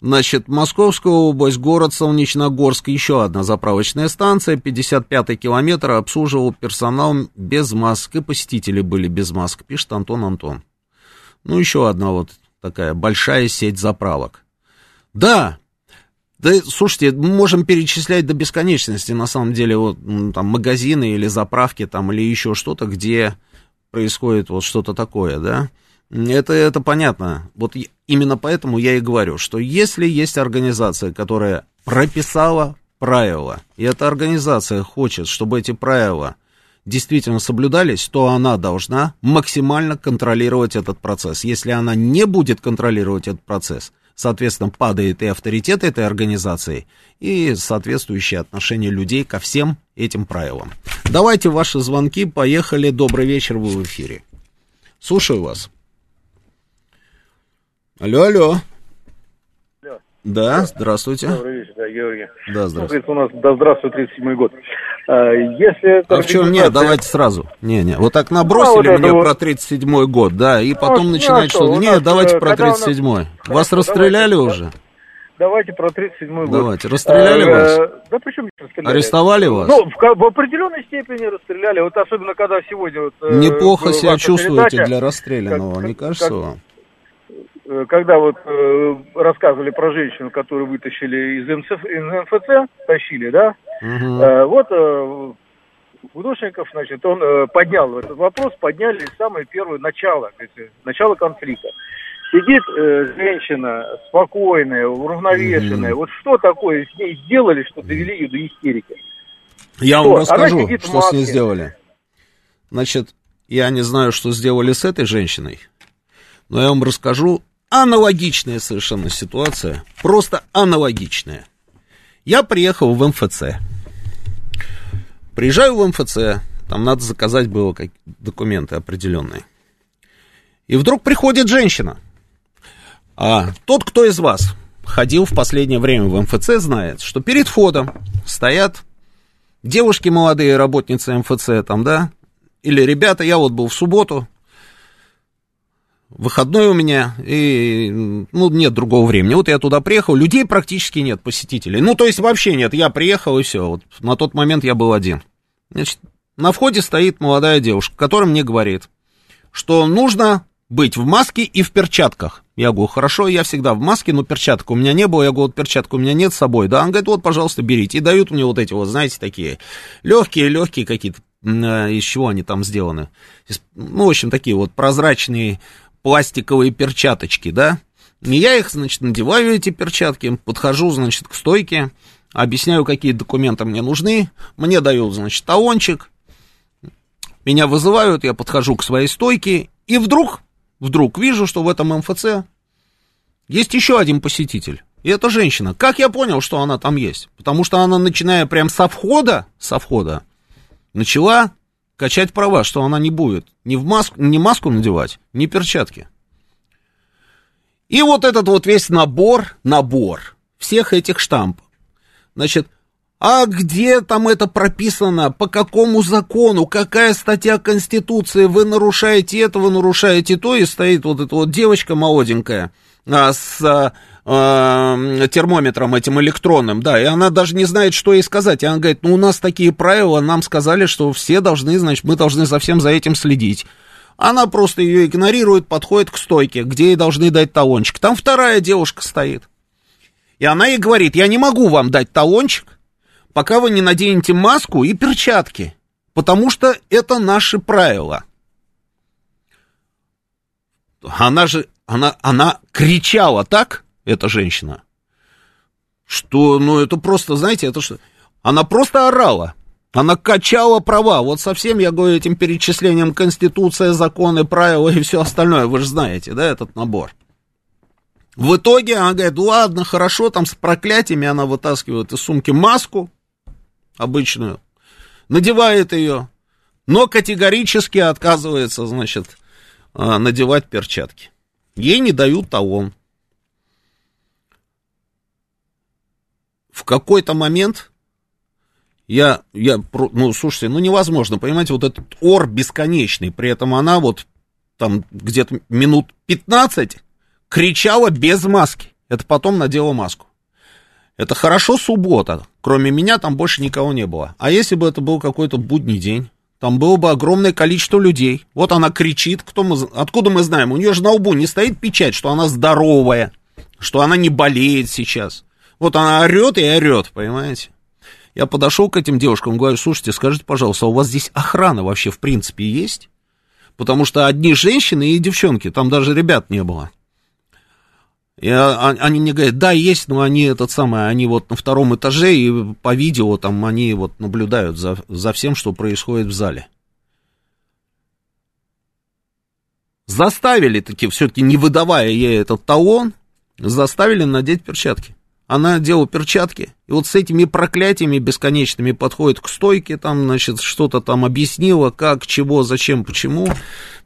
Значит, Московская область, город Солнечногорск, еще одна заправочная станция, 55-й километр, обслуживал персонал без масок, и посетители были без масок, пишет Антон Антон. Ну, еще одна вот такая большая сеть заправок. Да, да, слушайте, мы можем перечислять до бесконечности, на самом деле, вот, там, магазины или заправки, там, или еще что-то, где происходит вот что-то такое, да. Это, это понятно. Вот именно поэтому я и говорю, что если есть организация, которая прописала правила, и эта организация хочет, чтобы эти правила действительно соблюдались, то она должна максимально контролировать этот процесс. Если она не будет контролировать этот процесс, соответственно, падает и авторитет этой организации, и соответствующее отношение людей ко всем этим правилам. Давайте ваши звонки, поехали. Добрый вечер, вы в эфире. Слушаю вас. Алло, алло. Алло. Да, здравствуйте. Добрый вечер, да, Георгий. Да, здравствуйте. Ну, у нас да здравствуй 37-й год. А, если а в чем нет, давайте сразу. Не, не, вот так набросили ну, вот мне вот... про 37-й год, да, и потом ну, начинать что-то. Нет, давайте э, про 37-й. Нас... Вас расстреляли давайте, уже? Давайте про 37-й год. Давайте, расстреляли а, вас? Да причем расстреляли? Арестовали вас? Ну, в, в определенной степени расстреляли, вот особенно когда сегодня... Вот, э, Неплохо себя чувствуете для расстрелянного, как, не кажется как, вам? Э, когда вот э, рассказывали про женщину, которую вытащили из, МЦФ, из МФЦ, тащили, да, угу. э, вот э, Гудошников, значит, он э, поднял этот вопрос, подняли самое первое начало, есть, начало конфликта. Сидит э, женщина спокойная, уравновешенная. Угу. Вот что такое с ней сделали, что довели ее до истерики? Я что? вам расскажу, что с ней сделали. Значит, я не знаю, что сделали с этой женщиной, но я вам расскажу аналогичная совершенно ситуация, просто аналогичная. Я приехал в МФЦ. Приезжаю в МФЦ, там надо заказать было как документы определенные. И вдруг приходит женщина. А тот, кто из вас ходил в последнее время в МФЦ, знает, что перед входом стоят девушки молодые, работницы МФЦ, там, да, или ребята, я вот был в субботу, выходной у меня, и, ну, нет другого времени. Вот я туда приехал, людей практически нет, посетителей. Ну, то есть вообще нет, я приехал, и все, вот на тот момент я был один. Значит, на входе стоит молодая девушка, которая мне говорит, что нужно быть в маске и в перчатках. Я говорю, хорошо, я всегда в маске, но перчаток у меня не было. Я говорю, вот перчатку у меня нет с собой. Да, он говорит, вот, пожалуйста, берите. И дают мне вот эти вот, знаете, такие легкие-легкие какие-то, а, из чего они там сделаны. Ну, в общем, такие вот прозрачные пластиковые перчаточки, да. И я их, значит, надеваю, эти перчатки, подхожу, значит, к стойке, объясняю, какие документы мне нужны, мне дают, значит, талончик, меня вызывают, я подхожу к своей стойке, и вдруг, вдруг вижу, что в этом МФЦ есть еще один посетитель. И это женщина. Как я понял, что она там есть? Потому что она, начиная прям со входа, со входа, начала качать права, что она не будет ни, в маску, ни маску надевать, ни перчатки. И вот этот вот весь набор, набор всех этих штампов. Значит, а где там это прописано? По какому закону? Какая статья Конституции? Вы нарушаете это, вы нарушаете то, и стоит вот эта вот девочка молоденькая а, с а, а, термометром этим электронным, да, и она даже не знает, что ей сказать. И она говорит, ну, у нас такие правила, нам сказали, что все должны, значит, мы должны за всем за этим следить. Она просто ее игнорирует, подходит к стойке, где ей должны дать талончик. Там вторая девушка стоит. И она ей говорит, я не могу вам дать талончик, пока вы не наденете маску и перчатки, потому что это наши правила. Она же, она, она кричала так, эта женщина, что, ну, это просто, знаете, это что, она просто орала. Она качала права. Вот совсем, я говорю, этим перечислением Конституция, законы, правила и все остальное. Вы же знаете, да, этот набор. В итоге она говорит, ладно, хорошо, там с проклятиями она вытаскивает из сумки маску обычную, надевает ее, но категорически отказывается, значит, а, надевать перчатки. Ей не дают талон. В какой-то момент я, я, ну, слушайте, ну, невозможно, понимаете, вот этот ор бесконечный, при этом она вот там где-то минут 15 кричала без маски. Это потом надела маску. Это хорошо суббота. Кроме меня там больше никого не было. А если бы это был какой-то будний день, там было бы огромное количество людей. Вот она кричит, кто мы, откуда мы знаем? У нее же на лбу не стоит печать, что она здоровая, что она не болеет сейчас. Вот она орет и орет, понимаете? Я подошел к этим девушкам, говорю, слушайте, скажите, пожалуйста, а у вас здесь охрана вообще в принципе есть? Потому что одни женщины и девчонки, там даже ребят не было. И а, они мне говорят, да, есть, но они этот самый, они вот на втором этаже, и по видео там они вот наблюдают за, за всем, что происходит в зале. Заставили таки, все-таки не выдавая ей этот талон, заставили надеть перчатки она надела перчатки, и вот с этими проклятиями бесконечными подходит к стойке, там, значит, что-то там объяснила, как, чего, зачем, почему,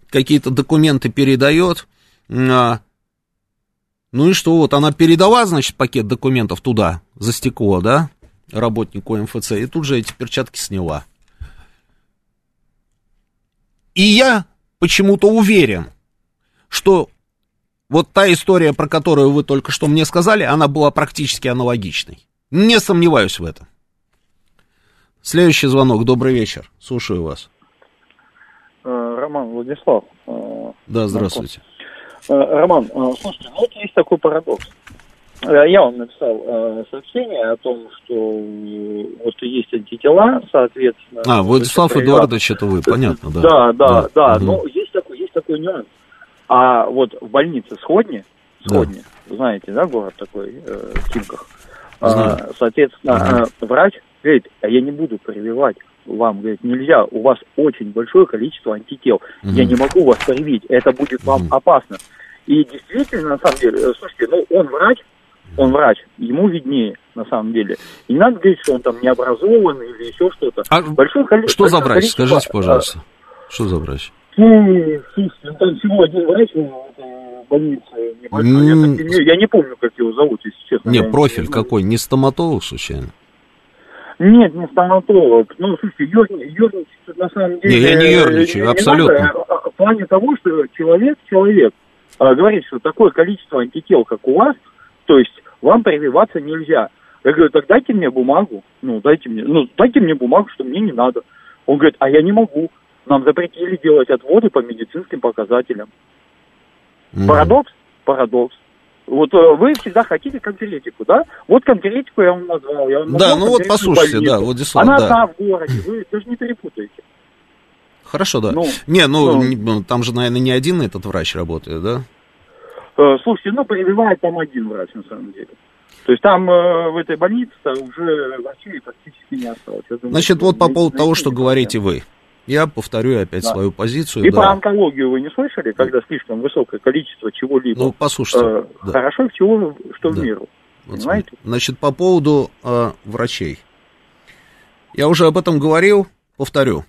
какие-то документы передает. А, ну и что, вот она передала, значит, пакет документов туда, за стекло, да, работнику МФЦ, и тут же эти перчатки сняла. И я почему-то уверен, что вот та история, про которую вы только что мне сказали, она была практически аналогичной. Не сомневаюсь в этом. Следующий звонок. Добрый вечер. Слушаю вас. Э, Роман Владислав. Э, да, здравствуйте. Э, Роман, слушайте, ну вот есть такой парадокс. Я вам написал сообщение о том, что вот есть антитела, соответственно... А, Владислав Эдуардович, это вы, понятно, да? Да, да, да, да. Угу. но есть такой, есть такой нюанс. А вот в больнице Сходни, Сходни, да. знаете, да, город такой э, в Химках, а, соответственно, ага. э, врач говорит, а я не буду прививать вам, говорит, нельзя, у вас очень большое количество антител, угу. я не могу вас привить, это будет угу. вам опасно. И действительно, на самом деле, э, слушайте, ну он врач, он врач, ему виднее, на самом деле. И не надо говорить, что он там не образован или еще что-то. А Большое количество, что за врач, скажите, пожалуйста, что за врач? Ну, слушайте, ну там всего один врач в больнице небольшой. Mm. Я, не, я не помню, как его зовут, если честно. Не, профиль какой? Не стоматолог, случайно? Нет, не стоматолог. Ну, слушайте, ерничать на самом деле... Не, я не ерничаю, абсолютно. Надо, а, а, в плане того, что человек, человек а, говорит, что такое количество антител, как у вас, то есть вам прививаться нельзя. Я говорю, так дайте мне бумагу, ну, дайте мне, ну, дайте мне бумагу, что мне не надо. Он говорит, а я не могу. Нам запретили делать отводы по медицинским показателям. Mm. Парадокс? Парадокс. Вот э, вы всегда хотите конкретику, да? Вот конкретику я вам назвал. Я вам да, ну вот послушайте, больницу. да, Владислав, Она да. там в городе, вы даже не перепутаете. Хорошо, да. Ну, не, ну, ну, там же, наверное, не один этот врач работает, да? Э, слушайте, ну, прививает там один врач, на самом деле. То есть там э, в этой больнице уже врачей практически не осталось. Думаю, Значит, вот по поводу того, что говорите вы. Я повторю опять да. свою позицию. И да. про онкологию вы не слышали, когда слишком высокое количество чего-либо? Ну, послушайте. Э, да. Хорошо всего, что да. в миру. Вот понимаете? Значит, по поводу э, врачей. Я уже об этом говорил, повторю.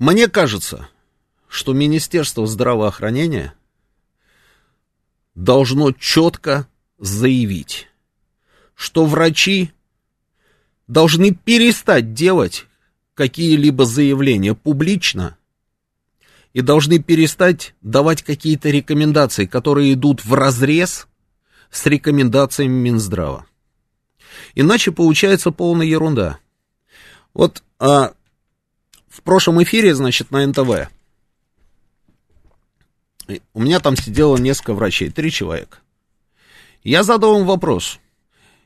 Мне кажется, что Министерство здравоохранения должно четко заявить, что врачи должны перестать делать какие-либо заявления публично и должны перестать давать какие-то рекомендации, которые идут в разрез с рекомендациями Минздрава. Иначе получается полная ерунда. Вот а, в прошлом эфире, значит, на НТВ у меня там сидело несколько врачей, три человека. Я задал им вопрос.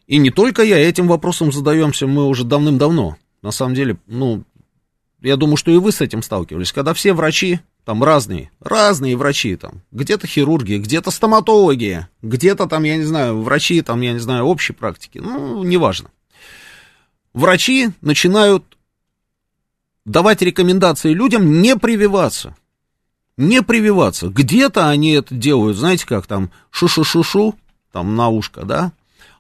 И не только я, этим вопросом задаемся мы уже давным-давно. На самом деле, ну, я думаю, что и вы с этим сталкивались. Когда все врачи, там разные, разные врачи, там, где-то хирурги, где-то стоматологи, где-то там, я не знаю, врачи, там, я не знаю, общей практики, ну, неважно. Врачи начинают давать рекомендации людям не прививаться не прививаться. Где-то они это делают, знаете, как там, шу-шу-шу-шу, там на ушко, да,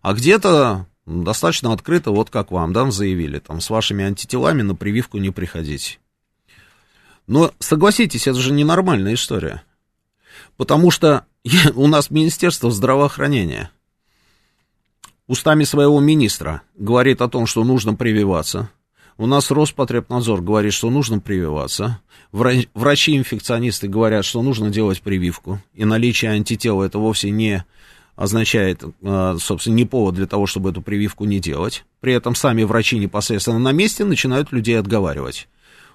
а где-то достаточно открыто, вот как вам, да, заявили, там, с вашими антителами на прививку не приходите. Но согласитесь, это же ненормальная история. Потому что у нас Министерство здравоохранения устами своего министра говорит о том, что нужно прививаться. У нас Роспотребнадзор говорит, что нужно прививаться. Врачи-инфекционисты говорят, что нужно делать прививку. И наличие антител это вовсе не означает, а, собственно, не повод для того, чтобы эту прививку не делать. При этом сами врачи непосредственно на месте начинают людей отговаривать.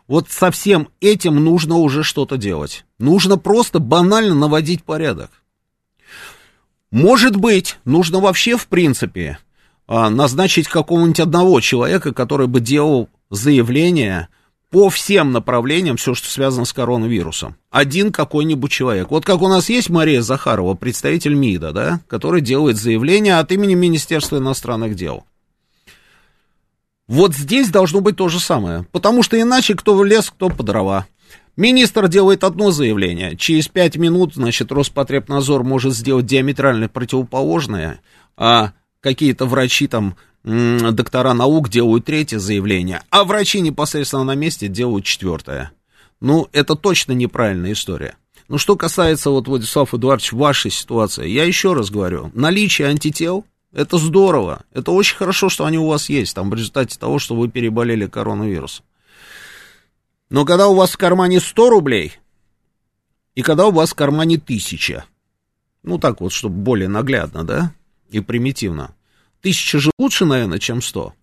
Вот со всем этим нужно уже что-то делать. Нужно просто банально наводить порядок. Может быть, нужно вообще, в принципе, а, назначить какого-нибудь одного человека, который бы делал заявление по всем направлениям, все, что связано с коронавирусом. Один какой-нибудь человек. Вот как у нас есть Мария Захарова, представитель МИДа, да, который делает заявление от имени Министерства иностранных дел. Вот здесь должно быть то же самое. Потому что иначе кто в лес, кто по дрова. Министр делает одно заявление. Через пять минут, значит, Роспотребнадзор может сделать диаметрально противоположное, а какие-то врачи там, доктора наук делают третье заявление, а врачи непосредственно на месте делают четвертое. Ну, это точно неправильная история. Ну, что касается, вот, Владислав Эдуардович, вашей ситуации, я еще раз говорю, наличие антител, это здорово, это очень хорошо, что они у вас есть, там, в результате того, что вы переболели коронавирусом. Но когда у вас в кармане 100 рублей, и когда у вас в кармане 1000, ну, так вот, чтобы более наглядно, да, и примитивно. Тысяча же лучше, наверное, чем сто.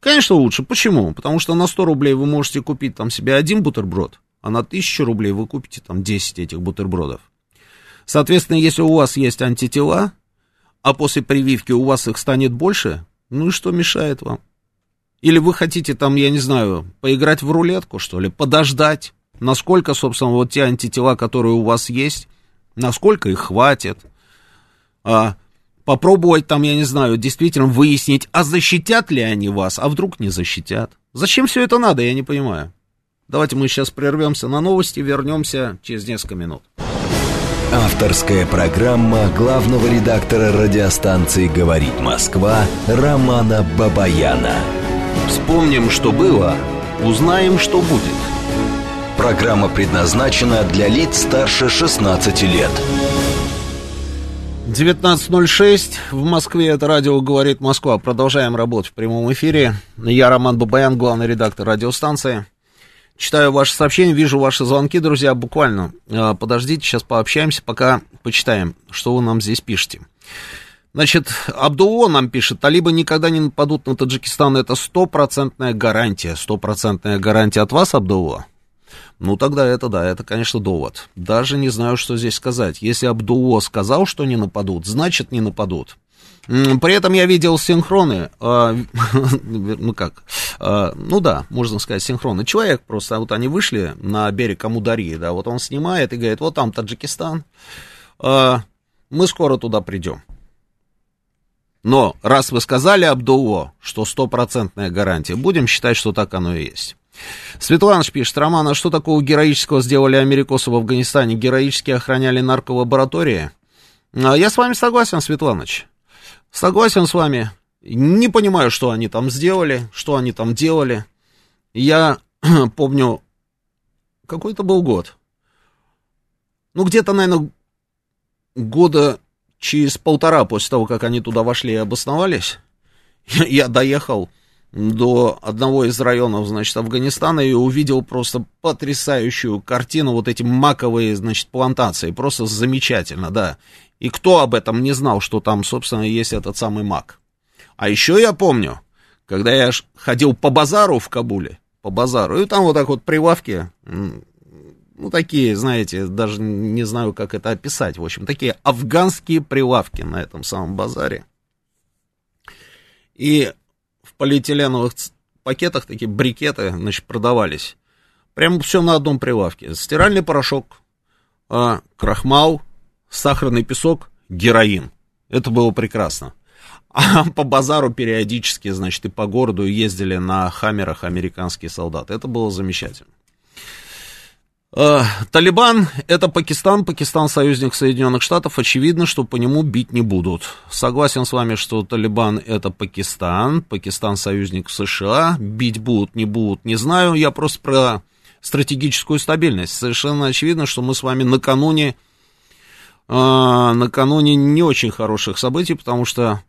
Конечно, лучше. Почему? Потому что на 100 рублей вы можете купить там себе один бутерброд, а на 1000 рублей вы купите там 10 этих бутербродов. Соответственно, если у вас есть антитела, а после прививки у вас их станет больше, ну и что мешает вам? Или вы хотите там, я не знаю, поиграть в рулетку, что ли, подождать, насколько, собственно, вот те антитела, которые у вас есть, насколько их хватит, а, попробовать там, я не знаю, действительно выяснить, а защитят ли они вас, а вдруг не защитят. Зачем все это надо, я не понимаю. Давайте мы сейчас прервемся на новости, вернемся через несколько минут. Авторская программа главного редактора радиостанции «Говорит Москва» Романа Бабаяна. Вспомним, что было, узнаем, что будет. Программа предназначена для лиц старше 16 лет. 19.06 в Москве, это радио «Говорит Москва». Продолжаем работать в прямом эфире. Я Роман Бабаян, главный редактор радиостанции. Читаю ваши сообщения, вижу ваши звонки, друзья, буквально. А, подождите, сейчас пообщаемся, пока почитаем, что вы нам здесь пишете. Значит, Абдуло нам пишет, талибы никогда не нападут на Таджикистан, это стопроцентная гарантия. Стопроцентная гарантия от вас, Абдуло? Ну, тогда это да, это, конечно, довод. Даже не знаю, что здесь сказать. Если Абдуло сказал, что не нападут, значит, не нападут. При этом я видел синхроны, э, ну как, э, ну да, можно сказать синхроны. Человек просто, вот они вышли на берег Амударии, да, вот он снимает и говорит, вот там Таджикистан, э, мы скоро туда придем. Но раз вы сказали Абдулло, что стопроцентная гарантия, будем считать, что так оно и есть. Светлана пишет, Роман, а что такого героического сделали америкосы в Афганистане? Героически охраняли нарколаборатории? А я с вами согласен, Светланыч. Согласен с вами. Не понимаю, что они там сделали, что они там делали. Я помню, какой это был год. Ну, где-то, наверное, года через полтора после того, как они туда вошли и обосновались, я доехал до одного из районов, значит, Афганистана и увидел просто потрясающую картину, вот эти маковые, значит, плантации, просто замечательно, да. И кто об этом не знал, что там, собственно, есть этот самый мак. А еще я помню, когда я ходил по базару в Кабуле, по базару, и там вот так вот прилавки, ну, такие, знаете, даже не знаю, как это описать, в общем, такие афганские прилавки на этом самом базаре. И полиэтиленовых пакетах такие брикеты, значит, продавались. Прямо все на одном прилавке. Стиральный порошок, а, крахмал, сахарный песок, героин. Это было прекрасно. А по базару периодически, значит, и по городу ездили на хаммерах американские солдаты. Это было замечательно. Э, Талибан это Пакистан, Пакистан союзник Соединенных Штатов, очевидно, что по нему бить не будут. Согласен с вами, что Талибан это Пакистан, Пакистан союзник США, бить будут, не будут, не знаю, я просто про стратегическую стабильность. Совершенно очевидно, что мы с вами накануне, э, накануне не очень хороших событий, потому что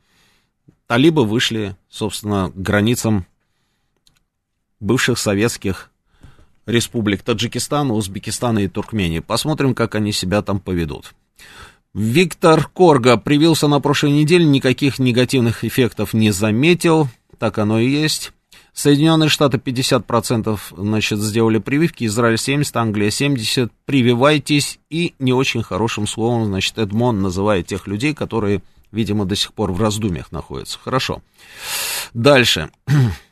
талибы вышли, собственно, к границам бывших советских республик Таджикистана, Узбекистана и Туркмении. Посмотрим, как они себя там поведут. Виктор Корга привился на прошлой неделе, никаких негативных эффектов не заметил, так оно и есть. Соединенные Штаты 50% значит, сделали прививки, Израиль 70, Англия 70. Прививайтесь и не очень хорошим словом, значит, Эдмон называет тех людей, которые, видимо, до сих пор в раздумьях находятся. Хорошо. Дальше.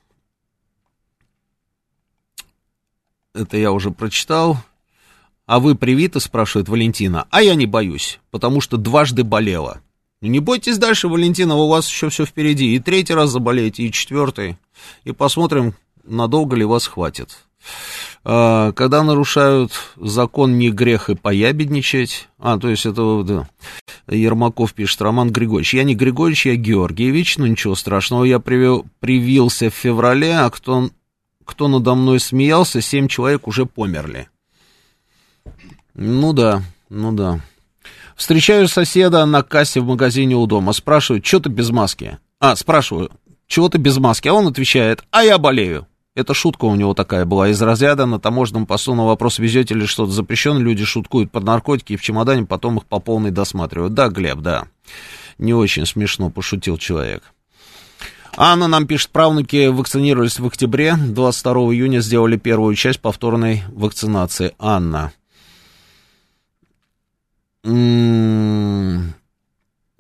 это я уже прочитал. А вы привиты, спрашивает Валентина. А я не боюсь, потому что дважды болела. Ну не бойтесь дальше, Валентина, у вас еще все впереди. И третий раз заболеете, и четвертый. И посмотрим, надолго ли вас хватит. А, когда нарушают закон, не грех и поябедничать. А, то есть это да. Ермаков пишет, Роман Григорьевич. Я не Григорьевич, я Георгиевич, ну ничего страшного, я привел, привился в феврале, а кто кто надо мной смеялся, семь человек уже померли. Ну да, ну да. Встречаю соседа на кассе в магазине у дома. Спрашиваю, что ты без маски? А, спрашиваю, чего ты без маски? А он отвечает, а я болею. Это шутка у него такая была из разряда на таможенном посту на вопрос, везете ли что-то запрещено, люди шуткуют под наркотики и в чемодане потом их по полной досматривают. Да, Глеб, да. Не очень смешно пошутил человек. Анна нам пишет, правнуки вакцинировались в октябре, 22 июня сделали первую часть повторной вакцинации. Анна.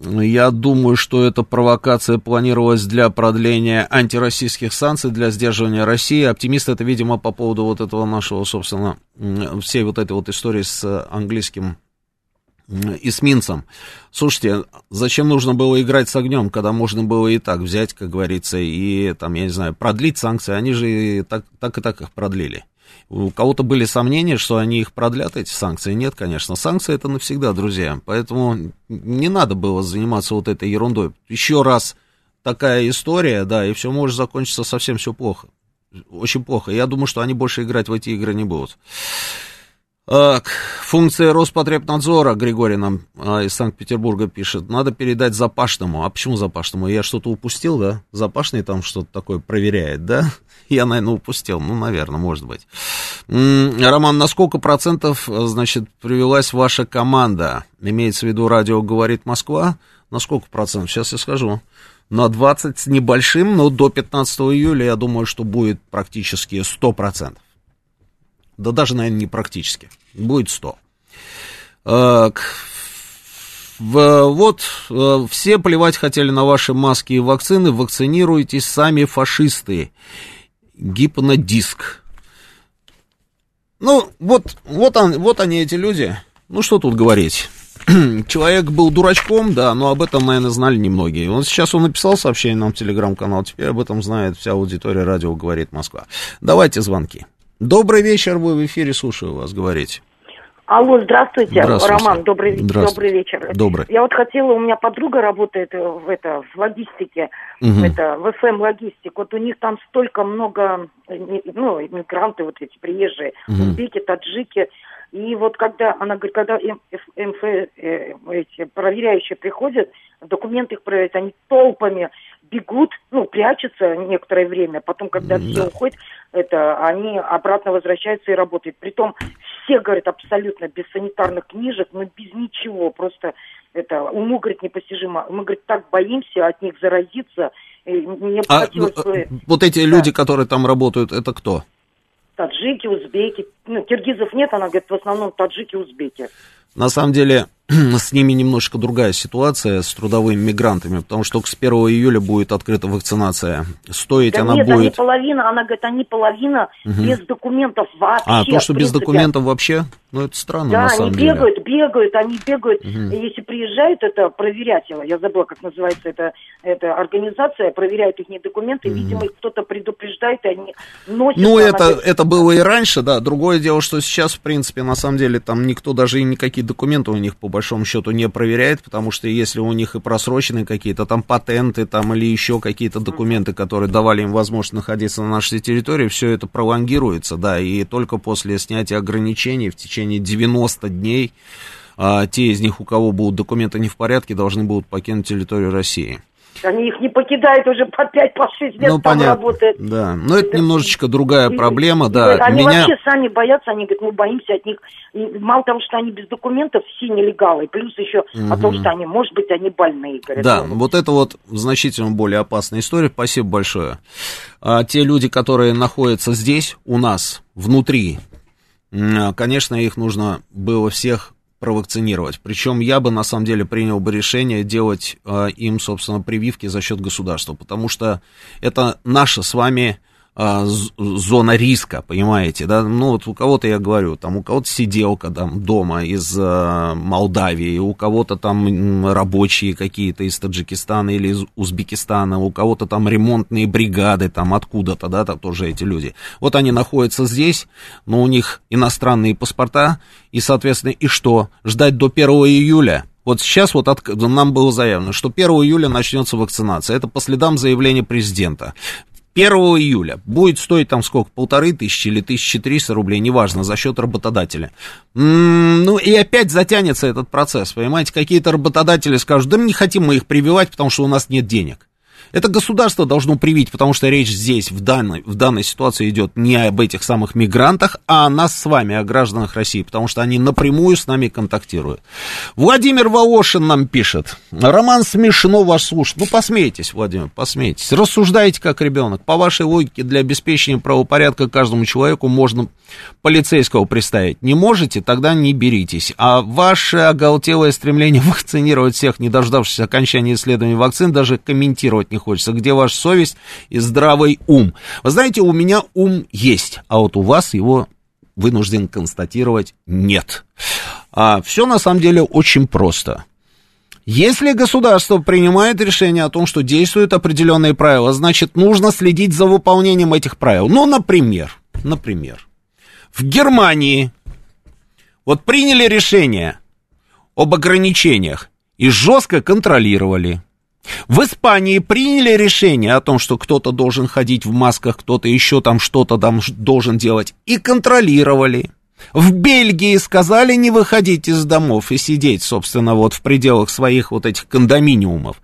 Я думаю, что эта провокация планировалась для продления антироссийских санкций, для сдерживания России. Оптимист это, видимо, по поводу вот этого нашего, собственно, всей вот этой вот истории с английским эсминцам. Слушайте, зачем нужно было играть с огнем, когда можно было и так взять, как говорится, и там, я не знаю, продлить санкции, они же и так, так и так их продлили. У кого-то были сомнения, что они их продлят, эти санкции? Нет, конечно. Санкции это навсегда, друзья. Поэтому не надо было заниматься вот этой ерундой. Еще раз такая история, да, и все может закончиться совсем все плохо. Очень плохо. Я думаю, что они больше играть в эти игры не будут. Так, функция Роспотребнадзора, Григорий нам а, из Санкт-Петербурга пишет, надо передать Запашному. А почему Запашному? Я что-то упустил, да? Запашный там что-то такое проверяет, да? Я, наверное, упустил. Ну, наверное, может быть. Роман, на сколько процентов, значит, привелась ваша команда? Имеется в виду радио «Говорит Москва»? На сколько процентов? Сейчас я скажу. На 20 с небольшим, но до 15 июля я думаю, что будет практически 100 процентов. Да даже, наверное, не практически. Будет 100. Э, вот э, все плевать хотели на ваши маски и вакцины, вакцинируйтесь сами фашисты. Гипнодиск. Ну, вот, вот, он, вот они, эти люди. Ну, что тут говорить. Человек был дурачком, да, но об этом, наверное, знали немногие. Он сейчас он написал сообщение нам в телеграм-канал, теперь об этом знает вся аудитория радио «Говорит Москва». Давайте звонки. Добрый вечер, вы в эфире, слушаю вас, говорите. Алло, здравствуйте, здравствуйте. Роман, добрый, здравствуйте. добрый вечер. Добрый. Я вот хотела, у меня подруга работает в, это, в логистике, угу. это, в ФМ логистик. Вот у них там столько много, ну, иммигранты вот эти приезжие, угу. узбеки, таджики. И вот когда, она говорит, когда МФ, э, эти проверяющие приходят, документы их проверяют, они толпами бегут, ну, прячутся некоторое время, потом, когда да. все уходят, это, они обратно возвращаются и работают. Притом все, говорят, абсолютно без санитарных книжек, но без ничего, просто это уму, говорит, непостижимо. Мы, говорит, так боимся от них заразиться. Мне а, ну, бы... Вот эти да. люди, которые там работают, это кто? Таджики, узбеки. Ну, киргизов нет, она говорит, в основном таджики, узбеки. На самом деле, с ними немножко другая ситуация, с трудовыми мигрантами, потому что только с 1 июля будет открыта вакцинация. Стоить да она нет, будет... они половина, она говорит, они половина угу. без документов вообще. А, то, что без документов вообще? Ну, это странно, да, на самом деле. Да, они бегают, бегают, они бегают. Угу. Если приезжают, это проверять его, я забыла, как называется эта, эта организация, проверяют их документы, угу. видимо, их кто-то предупреждает, и они носят... Ну, это, это было и раньше, да. Другое дело, что сейчас, в принципе, на самом деле, там никто даже и никакие документы у них, по большому счету, не проверяет, потому что если у них и просроченные какие-то там патенты, там, или еще какие-то документы, которые давали им возможность находиться на нашей территории, все это пролонгируется, да, и только после снятия ограничений в течение 90 дней а, те из них, у кого будут документы не в порядке, должны будут покинуть территорию России. Они их не покидают уже по 5, по 6 лет ну, там понятно. работают. Да, но это, это немножечко другая проблема, да. Они Меня... вообще сами боятся, они говорят, мы боимся от них. И мало того, что они без документов, все нелегалы, плюс еще угу. о том, что они, может быть, они больные. Говорят, да, ну, вот это вот значительно более опасная история. Спасибо большое. А, те люди, которые находятся здесь, у нас, внутри конечно, их нужно было всех провакцинировать. Причем я бы на самом деле принял бы решение делать э, им, собственно, прививки за счет государства, потому что это наша с вами а, зона риска, понимаете, да, ну вот у кого-то я говорю, там у кого-то сиделка там дома из э, Молдавии, у кого-то там рабочие какие-то из Таджикистана или из Узбекистана, у кого-то там ремонтные бригады там откуда-то, да, там тоже эти люди. Вот они находятся здесь, но у них иностранные паспорта, и, соответственно, и что? Ждать до 1 июля? Вот сейчас вот от, нам было заявлено, что 1 июля начнется вакцинация. Это по следам заявления президента. 1 июля будет стоить там сколько, полторы тысячи или тысячи триста рублей, неважно, за счет работодателя. Ну и опять затянется этот процесс, понимаете, какие-то работодатели скажут, да мы не хотим мы их прививать, потому что у нас нет денег. Это государство должно привить, потому что речь здесь в данной, в данной ситуации идет не об этих самых мигрантах, а о нас с вами, о гражданах России, потому что они напрямую с нами контактируют. Владимир Волошин нам пишет. Роман смешно вас слушать. Ну, посмейтесь, Владимир, посмейтесь. Рассуждайте как ребенок. По вашей логике, для обеспечения правопорядка каждому человеку можно полицейского представить. Не можете, тогда не беритесь. А ваше оголтелое стремление вакцинировать всех, не дождавшись окончания исследований вакцин, даже комментировать не хочется. Где ваша совесть и здравый ум? Вы знаете, у меня ум есть, а вот у вас его вынужден констатировать нет. А все на самом деле очень просто. Если государство принимает решение о том, что действуют определенные правила, значит, нужно следить за выполнением этих правил. Ну, например, например, в Германии вот приняли решение об ограничениях и жестко контролировали. В Испании приняли решение о том, что кто-то должен ходить в масках, кто-то еще там что-то там должен делать, и контролировали. В Бельгии сказали не выходить из домов и сидеть, собственно, вот в пределах своих вот этих кондоминиумов.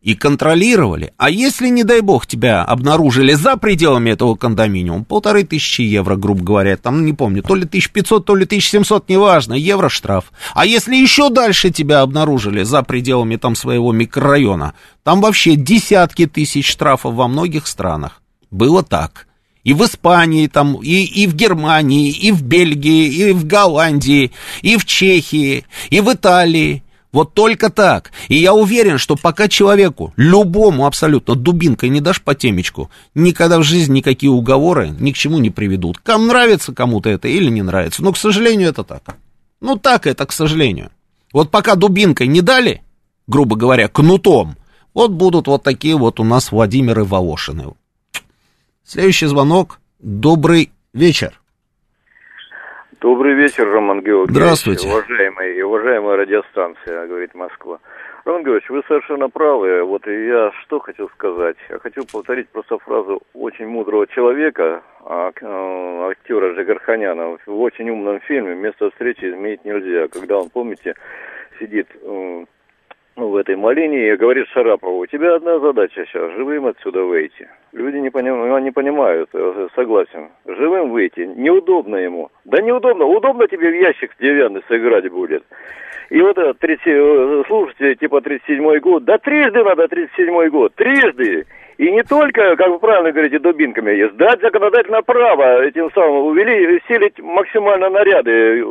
И контролировали. А если, не дай бог, тебя обнаружили за пределами этого кондоминиума, полторы тысячи евро, грубо говоря, там, не помню, то ли 1500, то ли 1700, неважно, евро штраф. А если еще дальше тебя обнаружили за пределами там своего микрорайона, там вообще десятки тысяч штрафов во многих странах. Было так. И в Испании, там, и, и в Германии, и в Бельгии, и в Голландии, и в Чехии, и в Италии. Вот только так. И я уверен, что пока человеку, любому абсолютно дубинкой не дашь по темечку, никогда в жизни никакие уговоры ни к чему не приведут. Кому нравится кому-то это или не нравится. Но, к сожалению, это так. Ну, так это, к сожалению. Вот пока дубинкой не дали, грубо говоря, кнутом, вот будут вот такие вот у нас Владимиры Волошины. Следующий звонок. Добрый вечер. Добрый вечер, Роман Георгиевич. Здравствуйте. Уважаемый, уважаемая радиостанция, говорит Москва. Роман Георгиевич, вы совершенно правы. Вот и я что хотел сказать. Я хочу повторить просто фразу очень мудрого человека, э, актера Жигарханяна, в очень умном фильме «Место встречи изменить нельзя». Когда он, помните, сидит э, ну, в этой малине и говорит Шарапову, у тебя одна задача сейчас, живым отсюда выйти. Люди не, поним, не понимают, э, согласен. Живым выйти, неудобно ему. Да неудобно, удобно тебе в ящик деревянный сыграть будет. И вот этот, 30, э, слушайте, типа 37-й год, да трижды надо 37-й год, трижды. И не только, как вы правильно говорите, дубинками есть, дать законодательное право этим самым увели, усилить максимально наряды.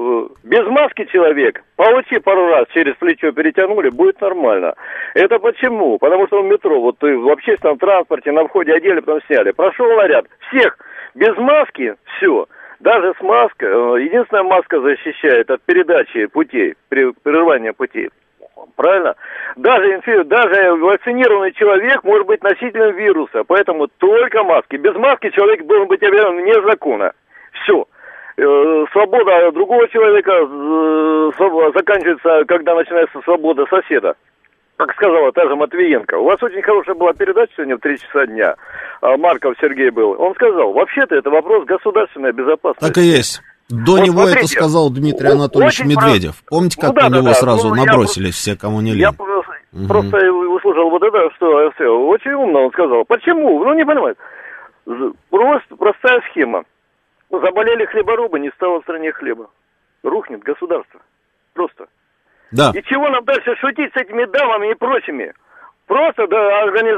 Без маски человек, получи пару раз, через плечо перетянули, будет нормально. Это почему? Потому что в метро, вот ты в общественном транспорте, на входе одели, потом сняли. Прошел наряд, всех без маски, все. Даже с маской, э, единственная маска защищает от передачи путей, прерывания путей правильно? Даже, даже вакцинированный человек может быть носителем вируса, поэтому только маски. Без маски человек должен быть объявлен вне закона. Все. Э, свобода другого человека э, заканчивается, когда начинается свобода соседа как сказала та же Матвиенко. У вас очень хорошая была передача сегодня в 3 часа дня. А, Марков Сергей был. Он сказал, вообще-то это вопрос государственной безопасности. Так и есть. До вот него смотрите, это сказал Дмитрий Анатольевич Медведев. Про... Помните, как ну, да, на него да, сразу ну, набросились я, все, кому не лень? Я просто, угу. просто услышал вот это, что все, очень умно он сказал. Почему? Ну, не понимаю. Просто простая схема. Заболели хлеборубы, не стало в стране хлеба. Рухнет государство. Просто. Да. И чего нам дальше шутить с этими дамами и прочими? Просто, да, организ...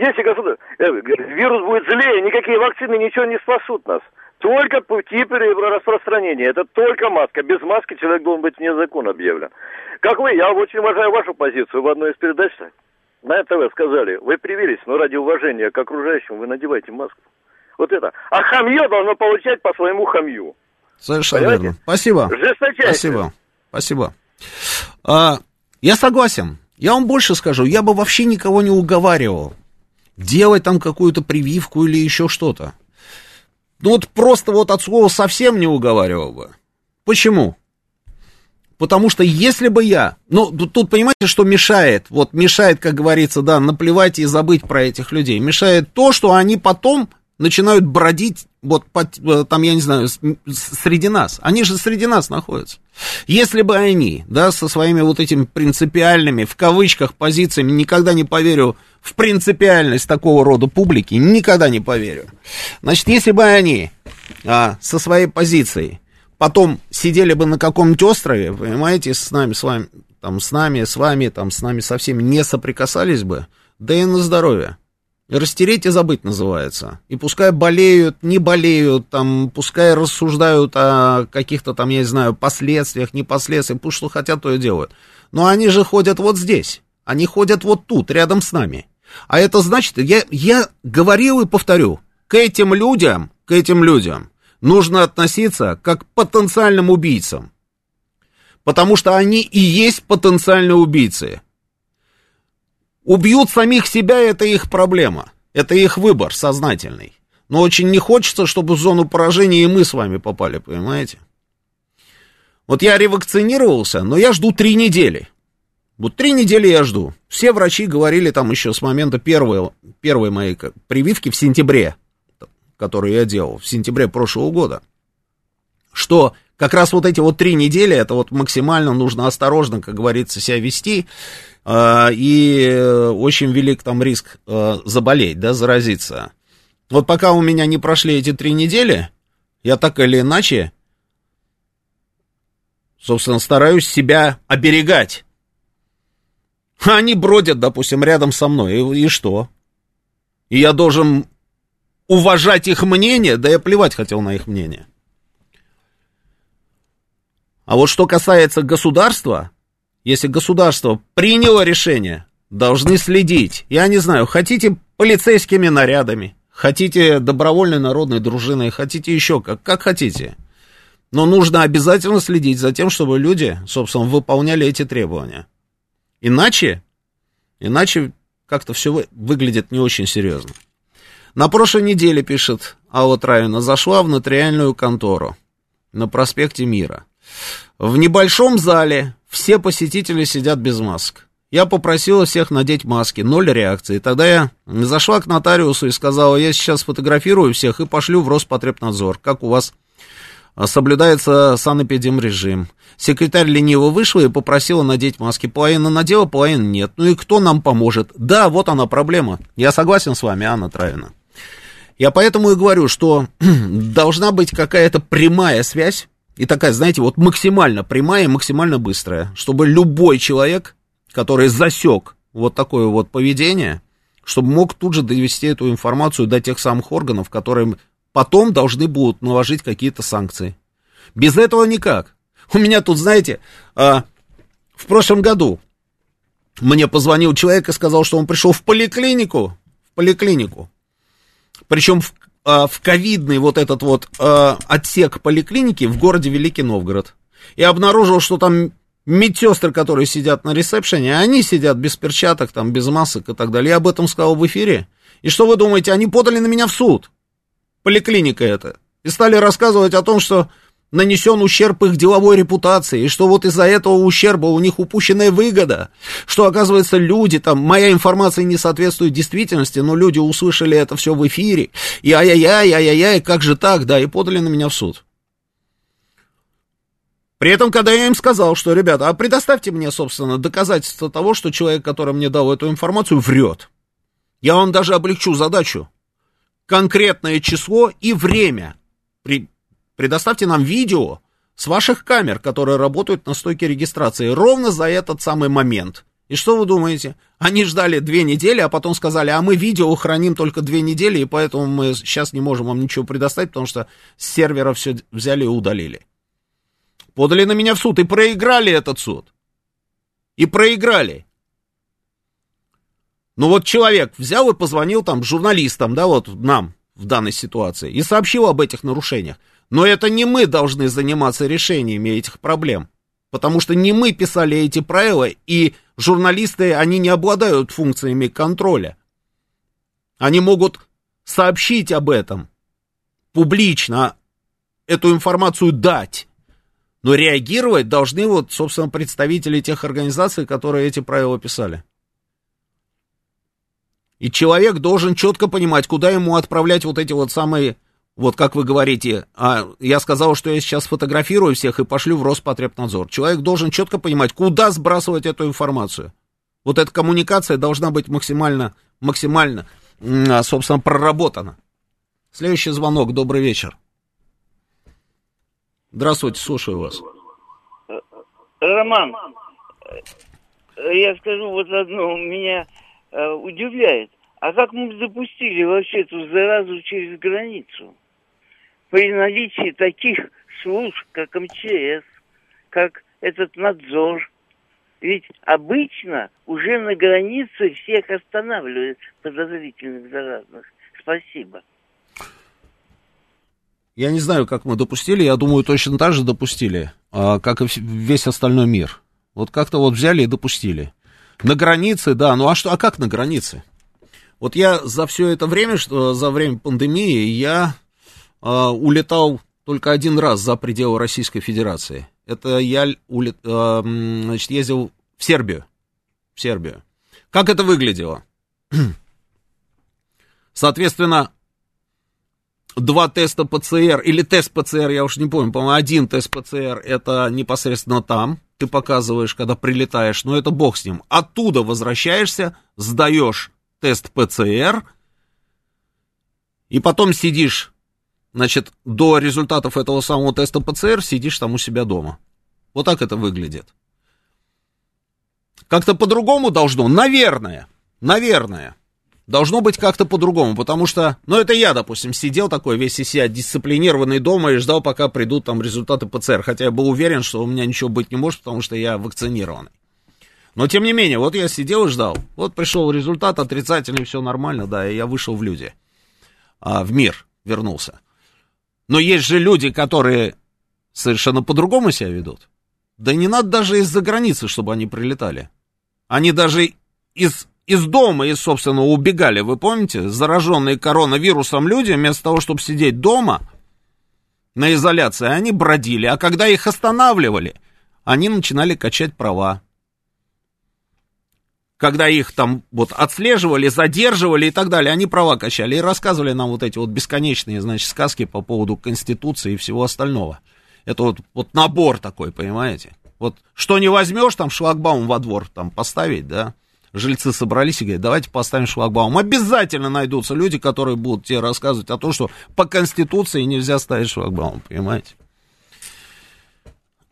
если государство... Э, вирус будет злее, никакие вакцины ничего не спасут нас. Только пути распространения. Это только маска. Без маски человек должен быть вне закона объявлен. Как вы, я очень уважаю вашу позицию. В одной из передач на НТВ сказали, вы привились, но ради уважения к окружающим вы надеваете маску. Вот это. А хамье должно получать по своему хамью. Совершенно Понимаете? верно. Спасибо. Спасибо. Спасибо. А, я согласен. Я вам больше скажу, я бы вообще никого не уговаривал делать там какую-то прививку или еще что-то. Ну вот просто вот от слова совсем не уговаривал бы. Почему? Потому что если бы я, ну тут понимаете, что мешает, вот мешает, как говорится, да, наплевать и забыть про этих людей, мешает то, что они потом начинают бродить, вот под, э, там, я не знаю, среди нас. Они же среди нас находятся. Если бы они, да, со своими вот этими принципиальными, в кавычках, позициями, никогда не поверю в принципиальность такого рода публики, никогда не поверю. Значит, если бы они а, со своей позицией потом сидели бы на каком-нибудь острове, понимаете, с нами, с вами, там, с нами, с вами, там, с нами со всеми не соприкасались бы, да и на здоровье. Растереть и забыть называется. И пускай болеют, не болеют, там, пускай рассуждают о каких-то там, я не знаю, последствиях, не последствиях, пусть что хотят, то и делают. Но они же ходят вот здесь. Они ходят вот тут, рядом с нами. А это значит, я, я говорил и повторю, к этим людям, к этим людям нужно относиться как к потенциальным убийцам. Потому что они и есть потенциальные убийцы. Убьют самих себя, это их проблема. Это их выбор сознательный. Но очень не хочется, чтобы в зону поражения и мы с вами попали, понимаете? Вот я ревакцинировался, но я жду три недели. Вот три недели я жду. Все врачи говорили там еще с момента первой, первой моей прививки в сентябре, которую я делал, в сентябре прошлого года. Что как раз вот эти вот три недели, это вот максимально нужно осторожно, как говорится, себя вести, э, и очень велик там риск э, заболеть, да, заразиться. Вот пока у меня не прошли эти три недели, я так или иначе, собственно, стараюсь себя оберегать. Они бродят, допустим, рядом со мной, и, и что? И я должен уважать их мнение, да я плевать хотел на их мнение. А вот что касается государства, если государство приняло решение, должны следить. Я не знаю, хотите полицейскими нарядами, хотите добровольной народной дружиной, хотите еще как, как хотите. Но нужно обязательно следить за тем, чтобы люди, собственно, выполняли эти требования. Иначе, иначе как-то все выглядит не очень серьезно. На прошлой неделе, пишет Алла Травина, зашла в нотариальную контору на проспекте Мира. В небольшом зале все посетители сидят без масок. Я попросила всех надеть маски, ноль реакции. Тогда я зашла к нотариусу и сказала, я сейчас сфотографирую всех и пошлю в Роспотребнадзор, как у вас соблюдается санэпидемрежим. Секретарь лениво вышла и попросила надеть маски. Половина надела, половина нет. Ну и кто нам поможет? Да, вот она проблема. Я согласен с вами, Анна Травина. Я поэтому и говорю, что должна быть какая-то прямая связь, и такая, знаете, вот максимально прямая максимально быстрая, чтобы любой человек, который засек вот такое вот поведение, чтобы мог тут же довести эту информацию до тех самых органов, которые потом должны будут наложить какие-то санкции. Без этого никак. У меня тут, знаете, а, в прошлом году мне позвонил человек и сказал, что он пришел в поликлинику, в поликлинику, причем в, а, в ковидный вот этот вот а, отсек поликлиники в городе Великий Новгород, и обнаружил, что там медсестры, которые сидят на ресепшене, они сидят без перчаток, там, без масок и так далее. Я об этом сказал в эфире. И что вы думаете, они подали на меня в суд? поликлиника это. И стали рассказывать о том, что нанесен ущерб их деловой репутации, и что вот из-за этого ущерба у них упущенная выгода, что, оказывается, люди, там, моя информация не соответствует действительности, но люди услышали это все в эфире, и ай-яй-яй, ай-яй-яй, как же так, да, и подали на меня в суд. При этом, когда я им сказал, что, ребята, а предоставьте мне, собственно, доказательства того, что человек, который мне дал эту информацию, врет. Я вам даже облегчу задачу конкретное число и время. При, предоставьте нам видео с ваших камер, которые работают на стойке регистрации, ровно за этот самый момент. И что вы думаете? Они ждали две недели, а потом сказали, а мы видео храним только две недели, и поэтому мы сейчас не можем вам ничего предоставить, потому что с сервера все взяли и удалили. Подали на меня в суд и проиграли этот суд. И проиграли. Ну вот человек взял и позвонил там журналистам, да, вот нам в данной ситуации, и сообщил об этих нарушениях. Но это не мы должны заниматься решениями этих проблем. Потому что не мы писали эти правила, и журналисты, они не обладают функциями контроля. Они могут сообщить об этом публично, эту информацию дать. Но реагировать должны вот, собственно, представители тех организаций, которые эти правила писали. И человек должен четко понимать, куда ему отправлять вот эти вот самые, вот как вы говорите, а я сказал, что я сейчас фотографирую всех и пошлю в Роспотребнадзор. Человек должен четко понимать, куда сбрасывать эту информацию. Вот эта коммуникация должна быть максимально, максимально, а, собственно, проработана. Следующий звонок. Добрый вечер. Здравствуйте, слушаю вас. Роман, я скажу вот одно, меня э, удивляет. А как мы допустили вообще эту заразу через границу? При наличии таких служб, как МЧС, как этот надзор. Ведь обычно уже на границе всех останавливают подозрительных заразных. Спасибо. Я не знаю, как мы допустили, я думаю, точно так же допустили, а, как и весь остальной мир. Вот как-то вот взяли и допустили. На границе, да, ну а что, а как на границе? Вот я за все это время, что за время пандемии, я э, улетал только один раз за пределы Российской Федерации. Это я улет, э, значит, ездил в Сербию. В Сербию. Как это выглядело? Соответственно, два теста ПЦР или тест ПЦР, я уж не помню, по-моему, один тест ПЦР это непосредственно там, ты показываешь, когда прилетаешь, но это бог с ним. Оттуда возвращаешься, сдаешь тест ПЦР, и потом сидишь, значит, до результатов этого самого теста ПЦР сидишь там у себя дома. Вот так это выглядит. Как-то по-другому должно, наверное, наверное. Должно быть как-то по-другому, потому что, ну, это я, допустим, сидел такой весь из себя дисциплинированный дома и ждал, пока придут там результаты ПЦР, хотя я был уверен, что у меня ничего быть не может, потому что я вакцинированный. Но, тем не менее, вот я сидел и ждал. Вот пришел результат отрицательный, все нормально, да, и я вышел в люди, а, в мир вернулся. Но есть же люди, которые совершенно по-другому себя ведут. Да не надо даже из-за границы, чтобы они прилетали. Они даже из из дома, из, собственно, убегали, вы помните, зараженные коронавирусом люди, вместо того, чтобы сидеть дома на изоляции, они бродили, а когда их останавливали, они начинали качать права. Когда их там вот отслеживали, задерживали и так далее, они права качали и рассказывали нам вот эти вот бесконечные, значит, сказки по поводу Конституции и всего остального. Это вот, вот набор такой, понимаете? Вот что не возьмешь, там шлагбаум во двор там поставить, да, жильцы собрались и говорят, давайте поставим шлагбаум. Обязательно найдутся люди, которые будут тебе рассказывать о том, что по Конституции нельзя ставить шлагбаум, понимаете?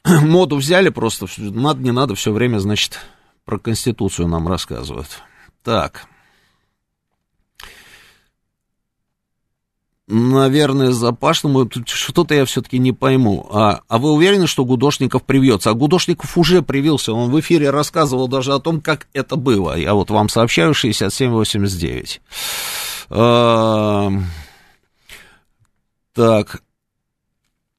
Моду взяли просто, надо, не надо, все время, значит, про Конституцию нам рассказывают. Так. наверное, Запашному, что-то я все-таки не пойму. А, а вы уверены, что Гудошников привьется? А Гудошников уже привился, он в эфире рассказывал даже о том, как это было. Я вот вам сообщаю, 6789. А, так,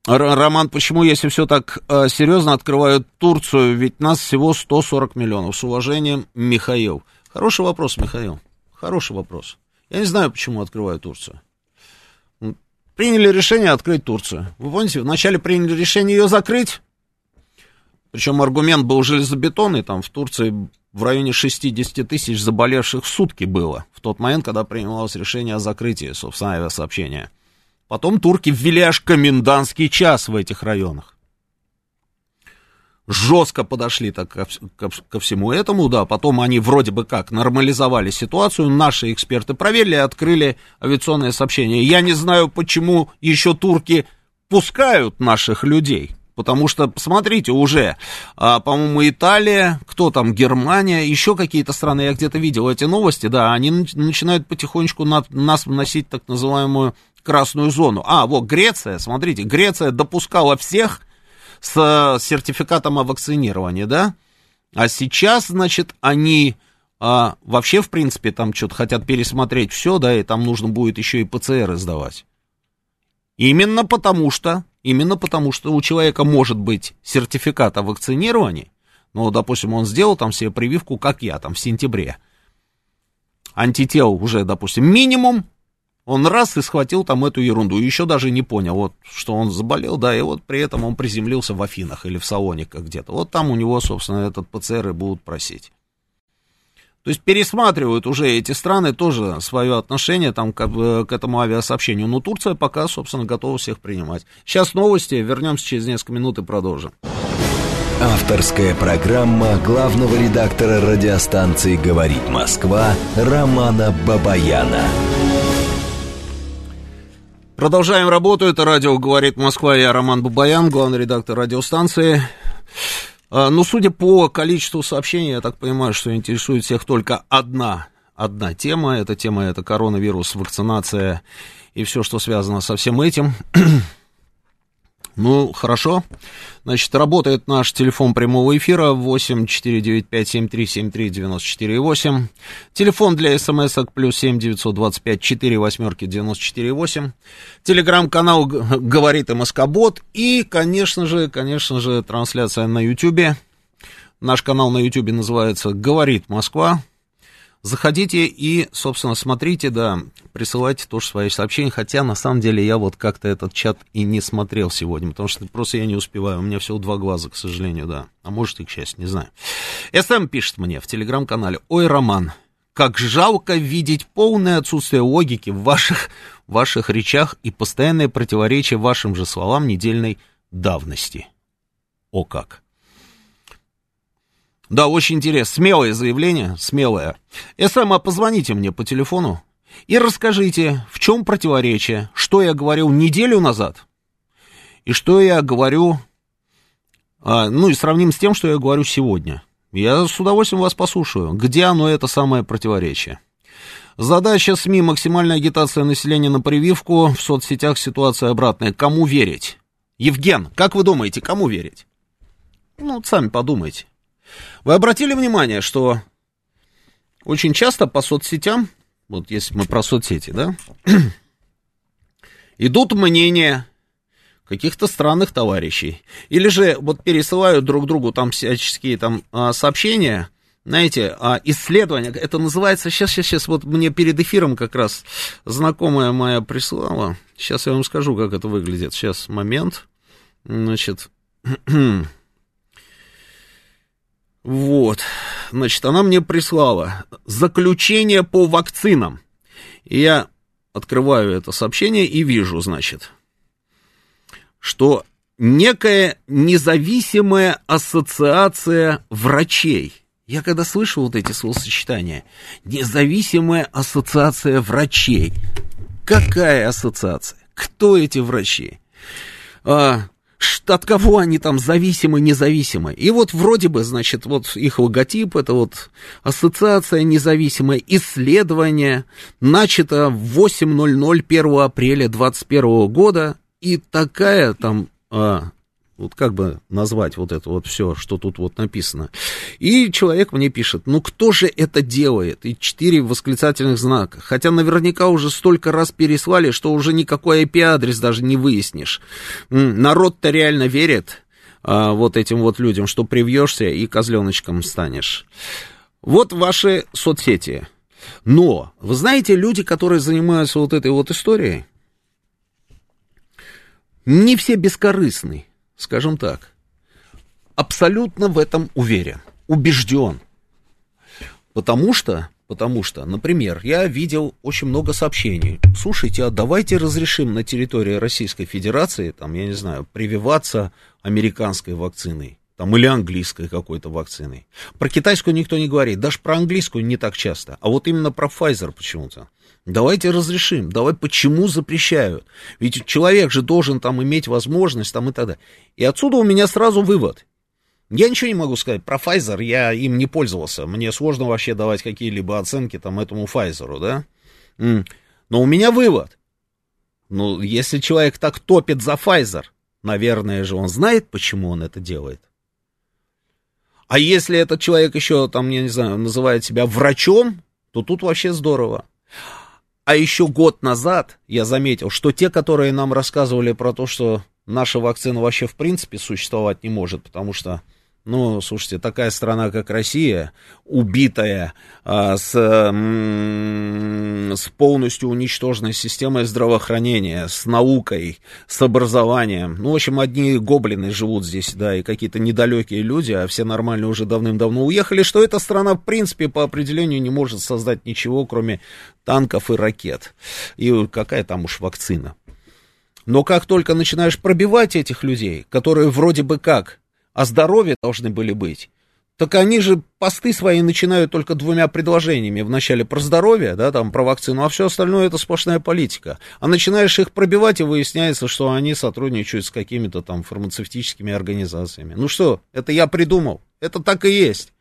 Роман, почему, если все так э, серьезно, открывают Турцию? Ведь нас всего 140 миллионов. С уважением, Михаил. Хороший вопрос, Михаил. Хороший вопрос. Я не знаю, почему открывают Турцию приняли решение открыть Турцию. Вы помните, вначале приняли решение ее закрыть, причем аргумент был железобетонный, там в Турции в районе 60 тысяч заболевших в сутки было, в тот момент, когда принималось решение о закрытии, собственно, авиасообщения. Потом турки ввели аж комендантский час в этих районах жестко подошли так ко, ко, ко всему этому, да, потом они вроде бы как нормализовали ситуацию, наши эксперты проверили, открыли авиационное сообщение. Я не знаю, почему еще турки пускают наших людей, потому что, смотрите, уже, а, по-моему, Италия, кто там, Германия, еще какие-то страны, я где-то видел эти новости, да, они начинают потихонечку на, нас вносить так называемую красную зону. А, вот Греция, смотрите, Греция допускала всех с сертификатом о вакцинировании, да? А сейчас, значит, они а, вообще, в принципе, там что-то хотят пересмотреть все, да, и там нужно будет еще и ПЦР сдавать. Именно потому что, именно потому что у человека может быть сертификат о вакцинировании, ну, допустим, он сделал там себе прививку, как я, там, в сентябре. Антител уже, допустим, минимум, он раз и схватил там эту ерунду, еще даже не понял, вот, что он заболел, да, и вот при этом он приземлился в Афинах или в Салониках где-то. Вот там у него, собственно, этот ПЦР и будут просить. То есть пересматривают уже эти страны тоже свое отношение там к, к этому авиасообщению. Но Турция пока, собственно, готова всех принимать. Сейчас новости, вернемся через несколько минут и продолжим. Авторская программа главного редактора радиостанции «Говорит Москва» Романа Бабаяна. Продолжаем работу. Это радио «Говорит Москва». Я Роман Бабаян, главный редактор радиостанции. А, ну, судя по количеству сообщений, я так понимаю, что интересует всех только одна, одна тема. Эта тема – это коронавирус, вакцинация и все, что связано со всем этим. Ну, хорошо. Значит, работает наш телефон прямого эфира 8 495 7373 94 8. Телефон для смс-ок плюс 7 925 4 восьмерки 94 8. Телеграм-канал «Говорит МСК-бот». И, конечно же, конечно же, трансляция на Ютьюбе. Наш канал на Ютьюбе называется «Говорит Москва». Заходите и, собственно, смотрите, да, присылайте тоже свои сообщения, хотя на самом деле я вот как-то этот чат и не смотрел сегодня, потому что просто я не успеваю, у меня всего два глаза, к сожалению, да, а может и к счастью, не знаю. СМ пишет мне в телеграм-канале, ой, Роман, как жалко видеть полное отсутствие логики в ваших, ваших речах и постоянное противоречие вашим же словам недельной давности. О как! Да, очень интересно. Смелое заявление, смелое. СМ, а позвоните мне по телефону и расскажите, в чем противоречие, что я говорил неделю назад и что я говорю, а, ну и сравним с тем, что я говорю сегодня. Я с удовольствием вас послушаю. Где оно, это самое противоречие? Задача СМИ – максимальная агитация населения на прививку. В соцсетях ситуация обратная. Кому верить? Евген, как вы думаете, кому верить? Ну, сами подумайте. Вы обратили внимание, что очень часто по соцсетям, вот если мы про соцсети, да, идут мнения каких-то странных товарищей. Или же вот пересылают друг другу там всяческие там а, сообщения, знаете, а, исследования, это называется, сейчас, сейчас, сейчас, вот мне перед эфиром как раз знакомая моя прислала, сейчас я вам скажу, как это выглядит, сейчас, момент, значит, вот, значит, она мне прислала заключение по вакцинам, и я открываю это сообщение и вижу, значит, что некая независимая ассоциация врачей. Я когда слышу вот эти словосочетания, независимая ассоциация врачей. Какая ассоциация? Кто эти врачи? А, от кого они там зависимы, независимы. И вот вроде бы, значит, вот их логотип, это вот ассоциация независимая, исследование, начато в 8.00 1 апреля 2021 года, и такая там, а, вот как бы назвать вот это вот все, что тут вот написано. И человек мне пишет, ну кто же это делает? И четыре восклицательных знака. Хотя наверняка уже столько раз переслали, что уже никакой IP-адрес даже не выяснишь. Народ-то реально верит а, вот этим вот людям, что привьешься и козленочком станешь. Вот ваши соцсети. Но, вы знаете, люди, которые занимаются вот этой вот историей, не все бескорыстны, скажем так. Абсолютно в этом уверен, убежден. Потому что, потому что, например, я видел очень много сообщений. Слушайте, а давайте разрешим на территории Российской Федерации, там, я не знаю, прививаться американской вакциной там, или английской какой-то вакциной. Про китайскую никто не говорит, даже про английскую не так часто, а вот именно про Pfizer почему-то. Давайте разрешим, давай почему запрещают? Ведь человек же должен там иметь возможность там и так далее. И отсюда у меня сразу вывод. Я ничего не могу сказать про Pfizer, я им не пользовался. Мне сложно вообще давать какие-либо оценки там этому Pfizer, да? Но у меня вывод. Ну, если человек так топит за Pfizer, наверное же он знает, почему он это делает. А если этот человек еще, там, я не знаю, называет себя врачом, то тут вообще здорово. А еще год назад я заметил, что те, которые нам рассказывали про то, что наша вакцина вообще в принципе существовать не может, потому что ну, слушайте, такая страна, как Россия, убитая а, с, м- с полностью уничтоженной системой здравоохранения, с наукой, с образованием. Ну, в общем, одни гоблины живут здесь, да, и какие-то недалекие люди, а все нормальные уже давным-давно уехали, что эта страна, в принципе, по определению не может создать ничего, кроме танков и ракет. И какая там уж вакцина. Но как только начинаешь пробивать этих людей, которые вроде бы как о здоровье должны были быть, так они же посты свои начинают только двумя предложениями. Вначале про здоровье, да, там про вакцину, а все остальное это сплошная политика. А начинаешь их пробивать, и выясняется, что они сотрудничают с какими-то там фармацевтическими организациями. Ну что, это я придумал. Это так и есть.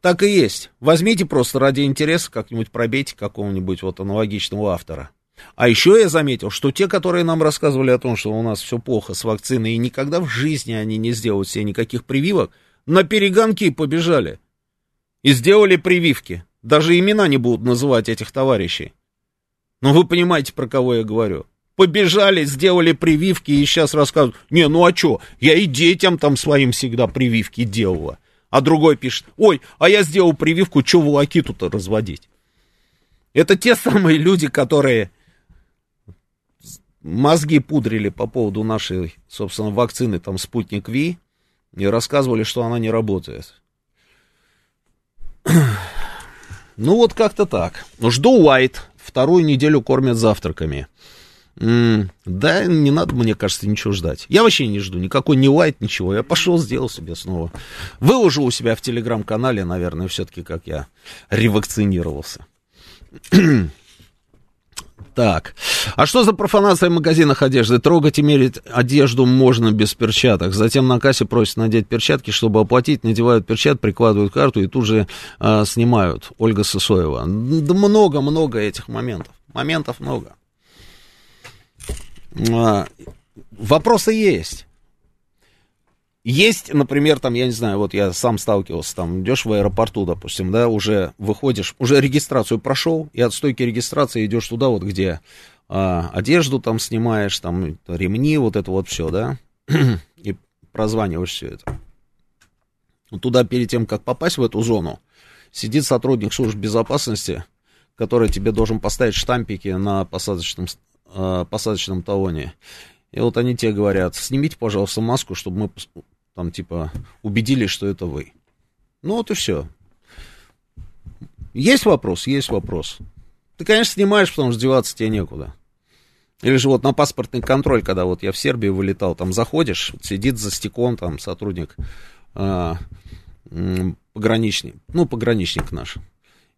Так и есть. Возьмите просто ради интереса как-нибудь пробейте какого-нибудь вот аналогичного автора. А еще я заметил, что те, которые нам рассказывали о том, что у нас все плохо с вакциной, и никогда в жизни они не сделают себе никаких прививок, на перегонки побежали. И сделали прививки. Даже имена не будут называть этих товарищей. Но вы понимаете, про кого я говорю. Побежали, сделали прививки и сейчас рассказывают, не, ну а что, я и детям там своим всегда прививки делала. А другой пишет, ой, а я сделал прививку, что волокиту-то разводить? Это те самые люди, которые мозги пудрили по поводу нашей, собственно, вакцины, там, спутник Ви, и рассказывали, что она не работает. Ну вот как-то так. Жду Уайт. Вторую неделю кормят завтраками. Да, не надо, мне кажется, ничего ждать. Я вообще не жду, никакой не лайт, ничего. Я пошел, сделал себе снова. Выложу у себя в телеграм-канале, наверное, все-таки, как я ревакцинировался. Так, а что за профанация в магазинах одежды? Трогать и мерить одежду можно без перчаток. Затем на кассе просят надеть перчатки, чтобы оплатить, надевают перчатки, прикладывают карту и тут же а, снимают. Ольга Сысоева. Да много-много этих моментов. Моментов много. А, вопросы есть. Есть, например, там, я не знаю, вот я сам сталкивался, там, идешь в аэропорту, допустим, да, уже выходишь, уже регистрацию прошел, и от стойки регистрации идешь туда, вот где а, одежду там снимаешь, там, ремни, вот это вот все, да, и прозваниваешь все это. Туда перед тем, как попасть в эту зону, сидит сотрудник службы безопасности, который тебе должен поставить штампики на посадочном э, посадочном талоне. И вот они тебе говорят, снимите, пожалуйста, маску, чтобы мы там типа убедились, что это вы. Ну вот и все. Есть вопрос? Есть вопрос. Ты, конечно, снимаешь, потому что деваться тебе некуда. Или же вот на паспортный контроль, когда вот я в Сербию вылетал, там заходишь, сидит за стеклом там сотрудник, э, пограничник, ну, пограничник наш.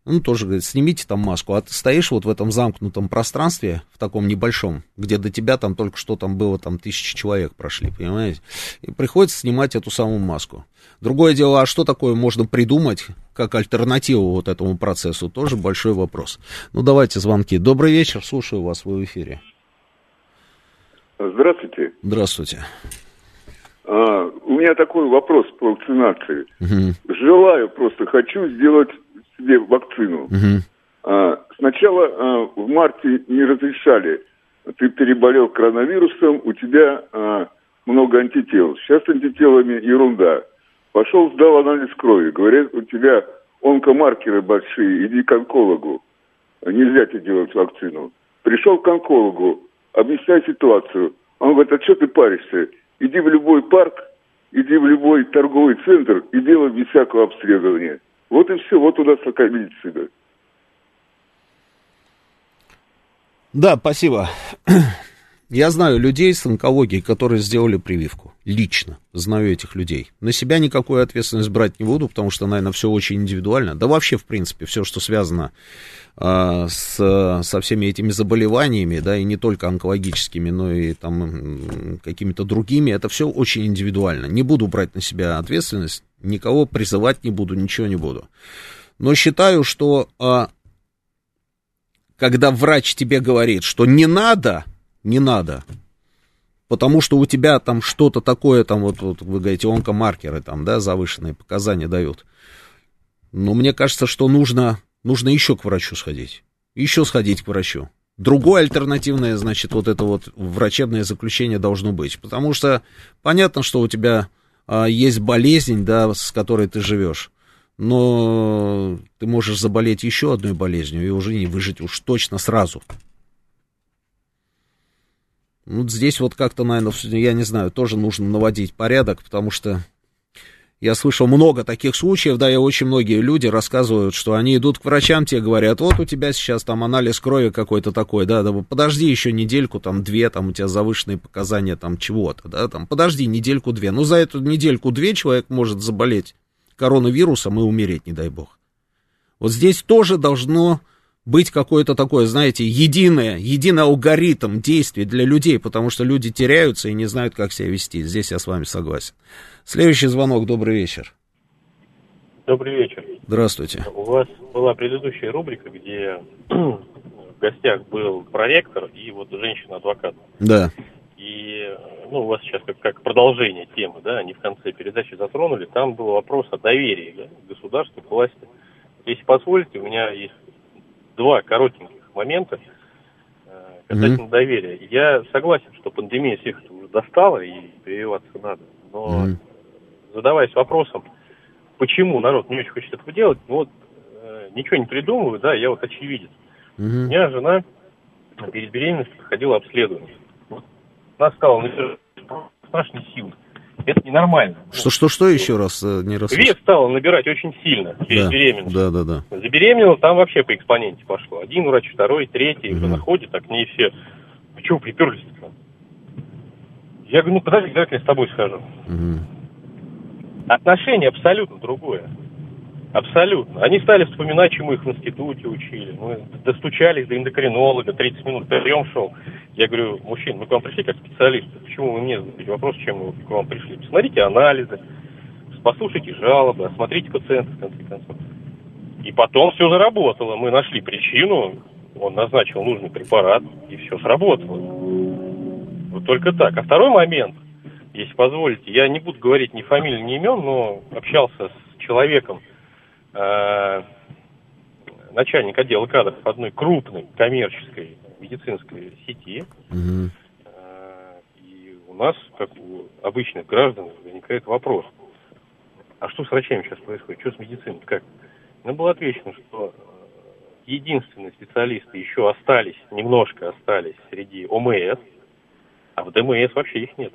Он тоже говорит, снимите там маску, а ты стоишь вот в этом замкнутом пространстве, в таком небольшом, где до тебя там только что там было, там тысячи человек прошли, понимаете? И приходится снимать эту самую маску. Другое дело, а что такое можно придумать, как альтернативу вот этому процессу, тоже большой вопрос. Ну, давайте звонки. Добрый вечер, слушаю вас, вы в эфире. Здравствуйте. Здравствуйте. А, у меня такой вопрос по вакцинации. Угу. Желаю, просто хочу сделать себе вакцину. Угу. А, сначала а, в марте не разрешали. Ты переболел коронавирусом, у тебя а, много антител. Сейчас антителами ерунда. Пошел, сдал анализ крови. Говорят, у тебя онкомаркеры большие, иди к онкологу. Нельзя тебе делать вакцину. Пришел к онкологу, объясняй ситуацию. Он говорит, а что ты паришься? Иди в любой парк, иди в любой торговый центр и делай без всякого обследования. Вот и все, вот у нас такая медицина. Да, спасибо. Я знаю людей с онкологией, которые сделали прививку. Лично знаю этих людей. На себя никакую ответственность брать не буду, потому что, наверное, все очень индивидуально. Да вообще, в принципе, все, что связано э, с, со всеми этими заболеваниями, да, и не только онкологическими, но и там какими-то другими, это все очень индивидуально. Не буду брать на себя ответственность никого призывать не буду, ничего не буду. Но считаю, что а, когда врач тебе говорит, что не надо, не надо, потому что у тебя там что-то такое, там вот, вот вы говорите, онкомаркеры там, да, завышенные показания дают. Но мне кажется, что нужно, нужно еще к врачу сходить. Еще сходить к врачу. Другое альтернативное, значит, вот это вот врачебное заключение должно быть. Потому что понятно, что у тебя есть болезнь, да, с которой ты живешь, но ты можешь заболеть еще одной болезнью и уже не выжить уж точно сразу. Вот здесь вот как-то, наверное, я не знаю, тоже нужно наводить порядок, потому что я слышал много таких случаев, да, и очень многие люди рассказывают, что они идут к врачам, те говорят, вот у тебя сейчас там анализ крови какой-то такой, да, да, подожди еще недельку, там, две, там, у тебя завышенные показания, там, чего-то, да, там, подожди недельку-две. Ну, за эту недельку-две человек может заболеть коронавирусом и умереть, не дай бог. Вот здесь тоже должно быть какое-то такое, знаете, единое, единый алгоритм действий для людей, потому что люди теряются и не знают, как себя вести. Здесь я с вами согласен. Следующий звонок, добрый вечер. Добрый вечер. Здравствуйте. У вас была предыдущая рубрика, где в гостях был проректор и вот женщина-адвокат. Да. И ну, у вас сейчас как, как продолжение темы, да, они в конце передачи затронули, там был вопрос о доверии да, государству, к власти. Если позволите, у меня есть два коротеньких момента э, касательно mm-hmm. доверия. Я согласен, что пандемия всех это уже достала и прививаться надо, но mm-hmm. Задаваясь вопросом, почему народ не очень хочет этого делать, ну вот э, ничего не придумываю, да, я вот очевидец. Mm-hmm. У меня жена перед беременностью проходила обследование. Вот она сказала, ну, наш не сил. Это ненормально. Что, что, что еще раз э, не раз? Вес стал набирать очень сильно перед да, беременностью. Да, да, да. Забеременела, там вообще по экспоненте пошло. Один врач, второй, третий, угу. находит, так к ней все. Вы чего приперлись -то? Я говорю, ну подожди, давай я с тобой схожу. Угу. Отношение абсолютно другое. Абсолютно. Они стали вспоминать, чему их в институте учили. Мы достучались до эндокринолога, 30 минут прием шел. Я говорю, мужчин, мы к вам пришли как специалисты. Почему вы мне задаете вопрос, чем мы к вам пришли? Посмотрите анализы, послушайте жалобы, осмотрите пациента, в конце концов. И потом все заработало. Мы нашли причину, он назначил нужный препарат, и все сработало. Вот только так. А второй момент, если позволите, я не буду говорить ни фамилии, ни имен, но общался с человеком, э, начальник отдела кадров одной крупной коммерческой медицинской сети. Угу. Э, и у нас, как у обычных граждан, возникает вопрос. А что с врачами сейчас происходит? Что с медициной? Как? Нам было отвечено, что единственные специалисты еще остались, немножко остались среди ОМС, а в ДМС вообще их нет.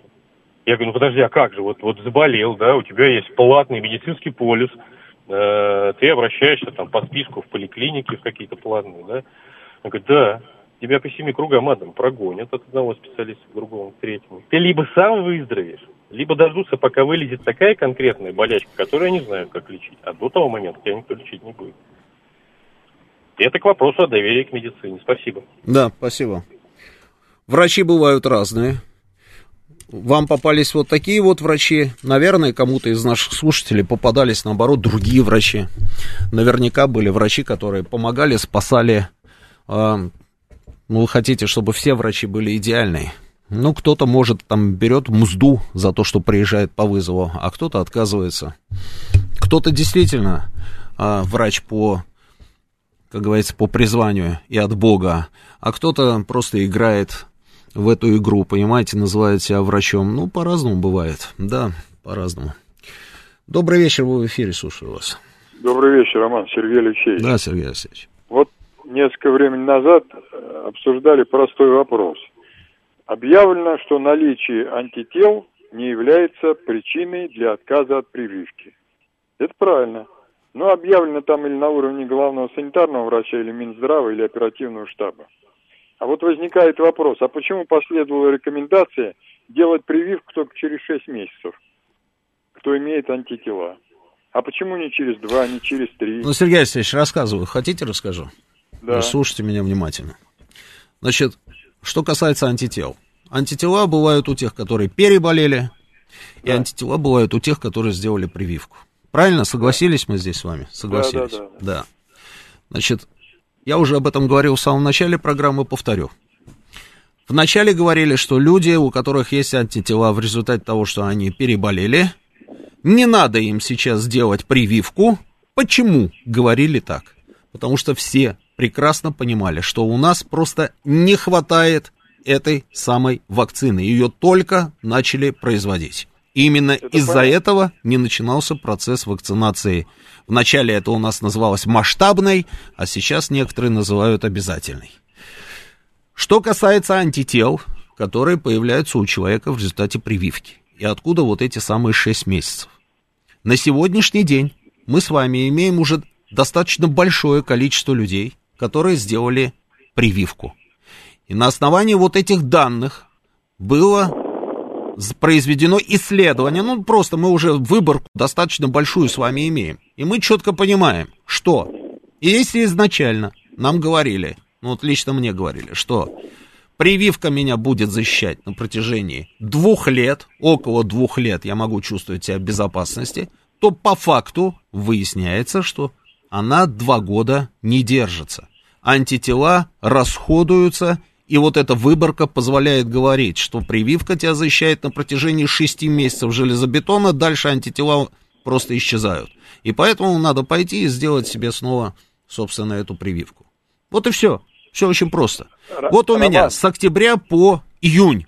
Я говорю, ну подожди, а как же, вот, вот заболел, да, у тебя есть платный медицинский полис, э, ты обращаешься там по списку в поликлинике в какие-то платные, да? Он говорит, да, тебя по семи кругам адом прогонят от одного специалиста к другому, к третьему. Ты либо сам выздоровеешь, либо дождутся, пока вылезет такая конкретная болячка, которую они знают, как лечить. А до того момента тебя никто лечить не будет. Это к вопросу о доверии к медицине. Спасибо. Да, спасибо. Врачи бывают разные. Вам попались вот такие вот врачи. Наверное, кому-то из наших слушателей попадались, наоборот, другие врачи. Наверняка были врачи, которые помогали, спасали. Э, ну, вы хотите, чтобы все врачи были идеальные. Ну, кто-то, может, там берет мзду за то, что приезжает по вызову, а кто-то отказывается. Кто-то действительно э, врач по, как говорится, по призванию и от Бога, а кто-то просто играет в эту игру, понимаете, называет себя врачом. Ну, по-разному бывает, да, по-разному. Добрый вечер, вы в эфире, слушаю вас. Добрый вечер, Роман, Сергей Алексеевич. Да, Сергей Алексеевич. Вот несколько времени назад э, обсуждали простой вопрос. Объявлено, что наличие антител не является причиной для отказа от прививки. Это правильно. Но объявлено там или на уровне главного санитарного врача, или Минздрава, или оперативного штаба. А вот возникает вопрос, а почему последовала рекомендация делать прививку только через 6 месяцев, кто имеет антитела? А почему не через 2, не через 3? Ну, Сергей Алексеевич, рассказываю. Хотите, расскажу? Да. Слушайте меня внимательно. Значит, что касается антител. Антитела бывают у тех, которые переболели, да. и антитела бывают у тех, которые сделали прививку. Правильно? Согласились мы здесь с вами? Согласились. Да, да, да. да. Значит, я уже об этом говорил в самом начале программы, повторю. Вначале говорили, что люди, у которых есть антитела в результате того, что они переболели, не надо им сейчас делать прививку. Почему говорили так? Потому что все прекрасно понимали, что у нас просто не хватает этой самой вакцины. Ее только начали производить. Именно из-за этого не начинался процесс вакцинации. Вначале это у нас называлось масштабной, а сейчас некоторые называют обязательной. Что касается антител, которые появляются у человека в результате прививки. И откуда вот эти самые 6 месяцев? На сегодняшний день мы с вами имеем уже достаточно большое количество людей, которые сделали прививку. И на основании вот этих данных было произведено исследование, ну просто мы уже выборку достаточно большую с вами имеем, и мы четко понимаем, что если изначально нам говорили, ну вот лично мне говорили, что прививка меня будет защищать на протяжении двух лет, около двух лет я могу чувствовать себя в безопасности, то по факту выясняется, что она два года не держится. Антитела расходуются и вот эта выборка позволяет говорить, что прививка тебя защищает на протяжении 6 месяцев железобетона, дальше антитела просто исчезают. И поэтому надо пойти и сделать себе снова, собственно, эту прививку. Вот и все. Все очень просто. Вот у меня с октября по июнь.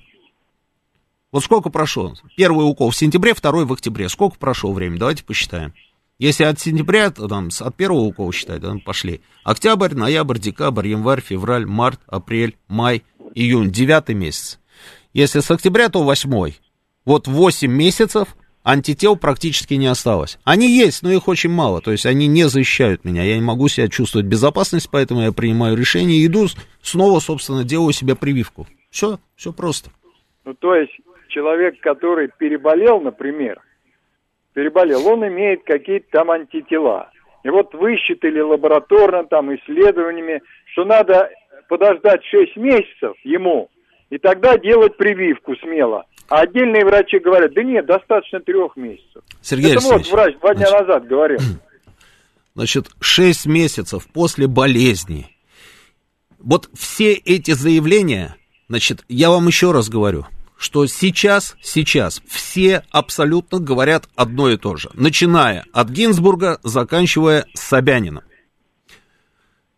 Вот сколько прошло? Первый укол в сентябре, второй в октябре. Сколько прошло времени? Давайте посчитаем. Если от сентября, то там, от первого укола считать, там пошли. Октябрь, ноябрь, декабрь, январь, февраль, март, апрель, май, июнь, девятый месяц. Если с октября, то восьмой. Вот 8 месяцев антител практически не осталось. Они есть, но их очень мало, то есть они не защищают меня, я не могу себя чувствовать в безопасности, поэтому я принимаю решение иду снова, собственно, делаю себе прививку. Все, все просто. Ну, то есть человек, который переболел, например, переболел, он имеет какие-то там антитела. И вот высчитали лабораторно, там, исследованиями, что надо подождать 6 месяцев ему, и тогда делать прививку смело. А отдельные врачи говорят, да нет, достаточно трех месяцев. Сергей Это вот врач два дня значит, назад говорил. Значит, 6 месяцев после болезни. Вот все эти заявления, значит, я вам еще раз говорю, что сейчас, сейчас все абсолютно говорят одно и то же, начиная от Гинзбурга, заканчивая Собянином.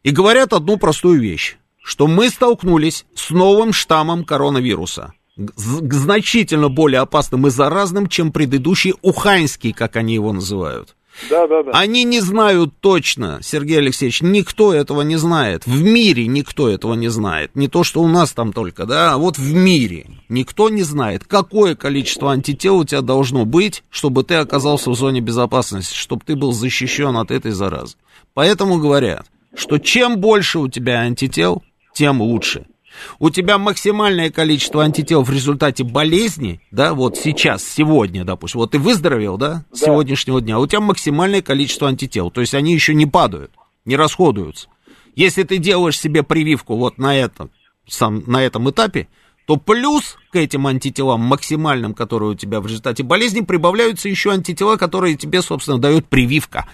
И говорят одну простую вещь, что мы столкнулись с новым штаммом коронавируса, значительно более опасным и заразным, чем предыдущий уханьский, как они его называют. Да, да, да. Они не знают точно, Сергей Алексеевич, никто этого не знает. В мире никто этого не знает. Не то, что у нас там только, да, а вот в мире никто не знает, какое количество антител у тебя должно быть, чтобы ты оказался в зоне безопасности, чтобы ты был защищен от этой заразы. Поэтому говорят, что чем больше у тебя антител, тем лучше у тебя максимальное количество антител в результате болезни, да, вот сейчас, сегодня, допустим, вот ты выздоровел, да, с да. сегодняшнего дня, у тебя максимальное количество антител, то есть они еще не падают, не расходуются. Если ты делаешь себе прививку вот на этом, сам, на этом этапе, то плюс к этим антителам максимальным, которые у тебя в результате болезни, прибавляются еще антитела, которые тебе, собственно, дает прививка.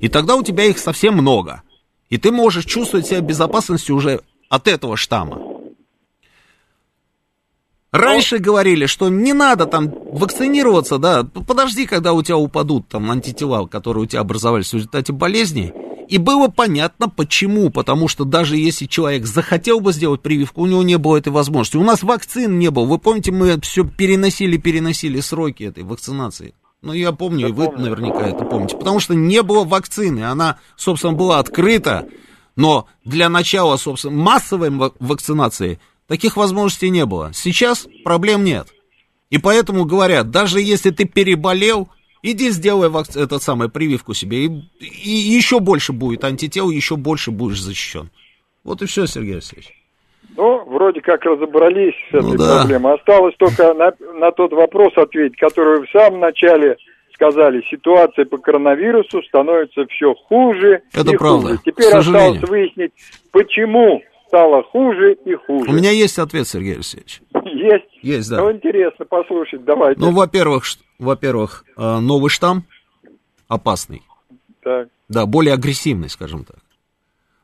И тогда у тебя их совсем много. И ты можешь чувствовать себя в безопасности уже от этого штамма. Раньше говорили, что не надо там вакцинироваться, да, подожди, когда у тебя упадут там антитела, которые у тебя образовались в результате болезни. И было понятно почему, потому что даже если человек захотел бы сделать прививку, у него не было этой возможности. У нас вакцин не было. Вы помните, мы все переносили, переносили сроки этой вакцинации. Ну, я помню, я и вы помню. наверняка это помните. Потому что не было вакцины. Она, собственно, была открыта. Но для начала, собственно, массовой вакцинации Таких возможностей не было. Сейчас проблем нет. И поэтому говорят, даже если ты переболел, иди сделай вак... этот самый прививку себе, и, и еще больше будет антител, еще больше будешь защищен. Вот и все, Сергей Алексеевич. Ну, вроде как разобрались с этой ну, да. проблемой. Осталось только на, на тот вопрос ответить, который вы в самом начале сказали. Ситуация по коронавирусу становится все хуже Это и правда, хуже. Теперь осталось выяснить, почему стало хуже и хуже. У меня есть ответ, Сергей Алексеевич. Есть? Есть, да. Ну, интересно послушать, давайте. Ну, во-первых, во-первых, э, новый штамм опасный. Так. Да, более агрессивный, скажем так.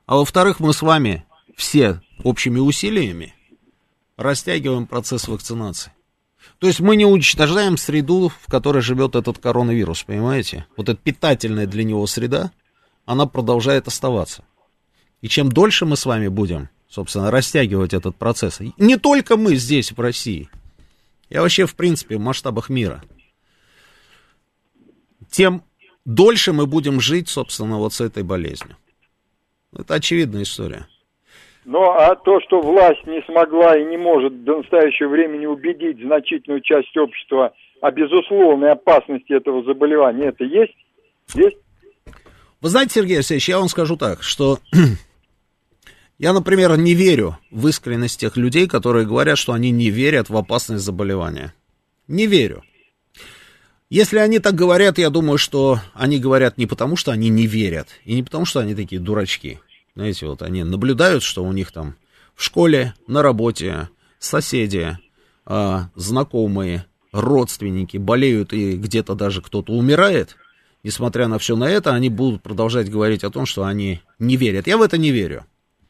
А во-вторых, мы с вами все общими усилиями растягиваем процесс вакцинации. То есть мы не уничтожаем среду, в которой живет этот коронавирус, понимаете? Вот эта питательная для него среда, она продолжает оставаться. И чем дольше мы с вами будем собственно, растягивать этот процесс. Не только мы здесь, в России. Я вообще, в принципе, в масштабах мира. Тем дольше мы будем жить, собственно, вот с этой болезнью. Это очевидная история. Ну, а то, что власть не смогла и не может до настоящего времени убедить значительную часть общества о безусловной опасности этого заболевания, это есть? Есть? Вы знаете, Сергей Алексеевич, я вам скажу так, что я, например, не верю в искренность тех людей, которые говорят, что они не верят в опасность заболевания. Не верю. Если они так говорят, я думаю, что они говорят не потому, что они не верят, и не потому, что они такие дурачки. Знаете, вот они наблюдают, что у них там в школе, на работе, соседи, э, знакомые, родственники болеют, и где-то даже кто-то умирает. Несмотря на все на это, они будут продолжать говорить о том, что они не верят. Я в это не верю.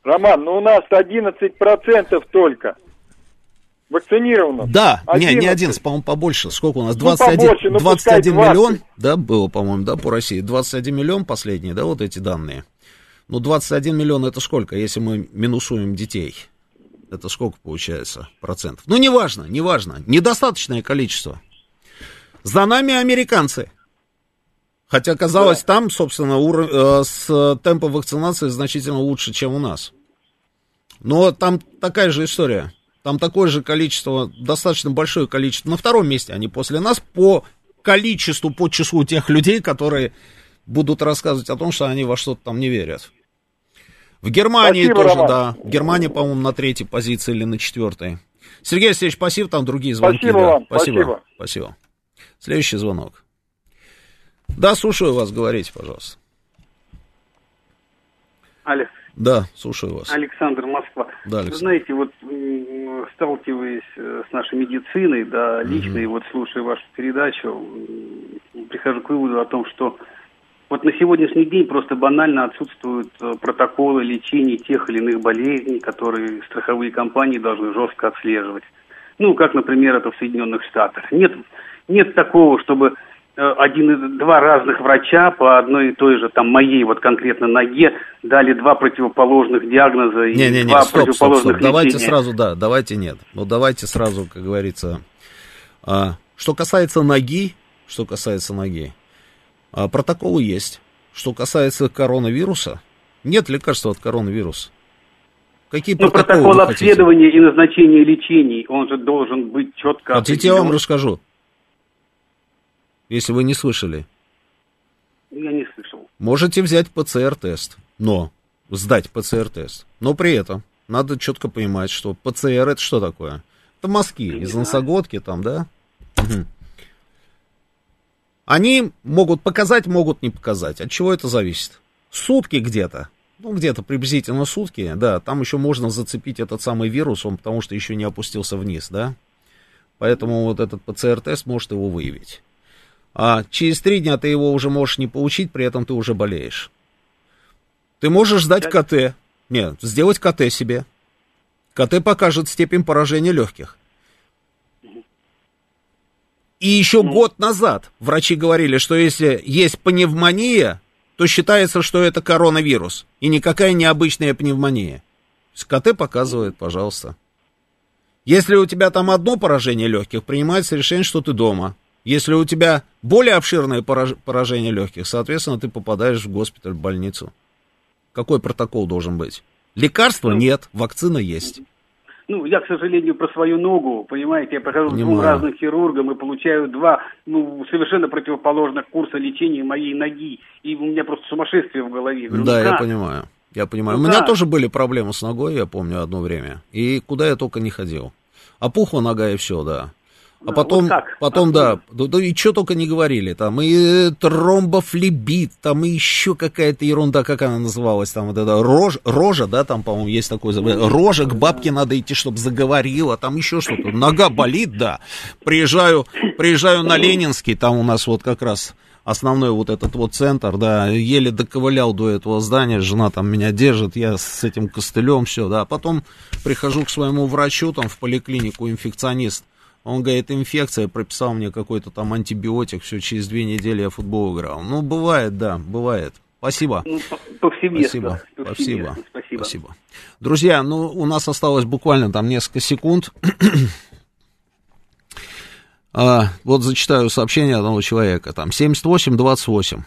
Роман, ну у нас 11% только вакцинировано. Да, 11. не, не 11, по-моему, побольше. Сколько у нас? 21, ну, побольше, ну, 21 миллион, да, было, по-моему, да, по России. 21 миллион последние, да, вот эти данные. Ну, 21 миллион это сколько, если мы минусуем детей? Это сколько получается процентов? Ну, неважно, неважно. Недостаточное количество. За нами американцы. Хотя, казалось, да. там, собственно, ур... Э, с темпом вакцинации значительно лучше, чем у нас. Но там такая же история. Там такое же количество, достаточно большое количество. На втором месте они после нас по количеству, по числу тех людей, которые будут рассказывать о том, что они во что-то там не верят. В Германии спасибо, тоже, Роман. да. В Германии, по-моему, на третьей позиции или на четвертой. Сергей Алексеевич, спасибо, там другие звонки. Спасибо да. вам, спасибо. спасибо. Спасибо. Следующий звонок. Да, слушаю вас, говорите, пожалуйста. Алло. Да, слушаю вас. Александр, Москва. Да, Александр. Вы знаете, вот сталкиваясь э, с нашей медициной, да, лично, угу. и вот слушая вашу передачу, прихожу к выводу о том, что вот на сегодняшний день просто банально отсутствуют э, протоколы лечения тех или иных болезней, которые страховые компании должны жестко отслеживать. Ну, как, например, это в Соединенных Штатах. Нет, нет такого, чтобы один два разных врача по одной и той же там моей вот конкретно ноге дали два противоположных диагноза и не, не, не, два стоп, противоположных стоп, стоп. Давайте сразу, да, давайте нет. Ну давайте сразу, как говорится. А, что касается ноги, что касается ноги, а, протоколы есть. Что касается коронавируса, нет лекарства от коронавируса. Какие ну, протоколы протокол обследования и назначения лечений, он же должен быть четко... Хотите, я вам расскажу, если вы не слышали. Я не слышал. Можете взять ПЦР-тест, но сдать ПЦР-тест. Но при этом надо четко понимать, что ПЦР это что такое? Это мазки из носогодки там, да? Угу. Они могут показать, могут не показать. От чего это зависит? Сутки где-то. Ну, где-то приблизительно сутки, да, там еще можно зацепить этот самый вирус, он потому что еще не опустился вниз, да. Поэтому вот этот ПЦР-тест может его выявить. А через три дня ты его уже можешь не получить, при этом ты уже болеешь. Ты можешь сдать КТ. Нет, сделать КТ себе. КТ покажет степень поражения легких. И еще ну. год назад врачи говорили, что если есть пневмония, то считается, что это коронавирус. И никакая необычная пневмония. КТ показывает, пожалуйста. Если у тебя там одно поражение легких, принимается решение, что ты дома. Если у тебя более обширное поражение легких, соответственно, ты попадаешь в госпиталь, в больницу. Какой протокол должен быть? Лекарства ну. нет, вакцина есть. Ну, я, к сожалению, про свою ногу, понимаете, я прохожу Понимаю. двум разным хирургам и получаю два, ну, совершенно противоположных курса лечения моей ноги. И у меня просто сумасшествие в голове. Говорю, да, ну, я понимаю. Я понимаю. Ну, у меня да. тоже были проблемы с ногой, я помню, одно время. И куда я только не ходил. Опухла нога и все, да. А потом, вот потом, да, да, да, и что только не говорили, там и тромбофлебит, там и еще какая-то ерунда, как она называлась, там вот эта рож, рожа, да, там, по-моему, есть такой, рожа, к бабке надо идти, чтобы заговорила, там еще что-то, нога болит, да, приезжаю, приезжаю на Ленинский, там у нас вот как раз основной вот этот вот центр, да, еле доковылял до этого здания, жена там меня держит, я с этим костылем, все, да, потом прихожу к своему врачу, там, в поликлинику, инфекционист, он говорит, инфекция, прописал мне какой-то там антибиотик, все, через две недели я футбол играл. Ну, бывает, да, бывает. Спасибо. Ну, повсеместно. Спасибо. Спасибо. Спасибо. Спасибо. Друзья, ну, у нас осталось буквально там несколько секунд. а, вот зачитаю сообщение одного человека. Там 78-28.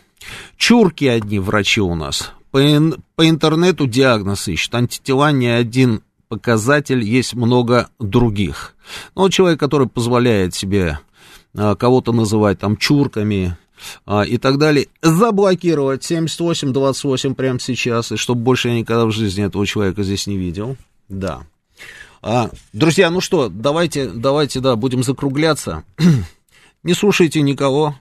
Чурки одни врачи у нас. По, ин, по интернету диагноз ищут. Антитела не один показатель, есть много других. Но ну, человек, который позволяет себе а, кого-то называть там чурками а, и так далее, заблокировать 78-28 прямо сейчас, и чтобы больше я никогда в жизни этого человека здесь не видел. Да. А, друзья, ну что, давайте, давайте, да, будем закругляться. не слушайте никого.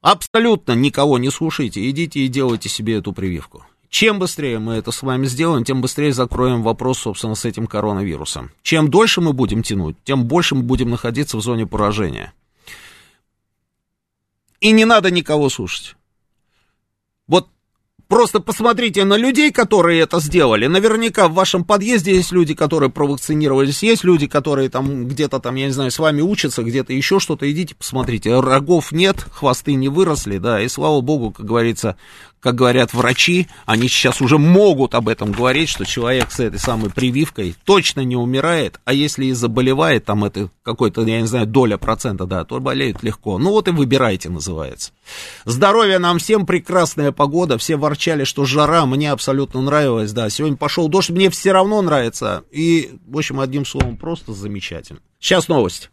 Абсолютно никого не слушайте. Идите и делайте себе эту прививку. Чем быстрее мы это с вами сделаем, тем быстрее закроем вопрос, собственно, с этим коронавирусом. Чем дольше мы будем тянуть, тем больше мы будем находиться в зоне поражения. И не надо никого слушать. Вот Просто посмотрите на людей, которые это сделали. Наверняка в вашем подъезде есть люди, которые провакцинировались, есть люди, которые там где-то там, я не знаю, с вами учатся, где-то еще что-то. Идите, посмотрите. Рогов нет, хвосты не выросли, да, и слава богу, как говорится, как говорят врачи, они сейчас уже могут об этом говорить, что человек с этой самой прививкой точно не умирает, а если и заболевает, там это какой-то, я не знаю, доля процента, да, то болеет легко. Ну вот и выбирайте, называется. Здоровья нам всем, прекрасная погода, все ворчали, что жара, мне абсолютно нравилась, да. Сегодня пошел дождь, мне все равно нравится. И, в общем, одним словом, просто замечательно. Сейчас новость.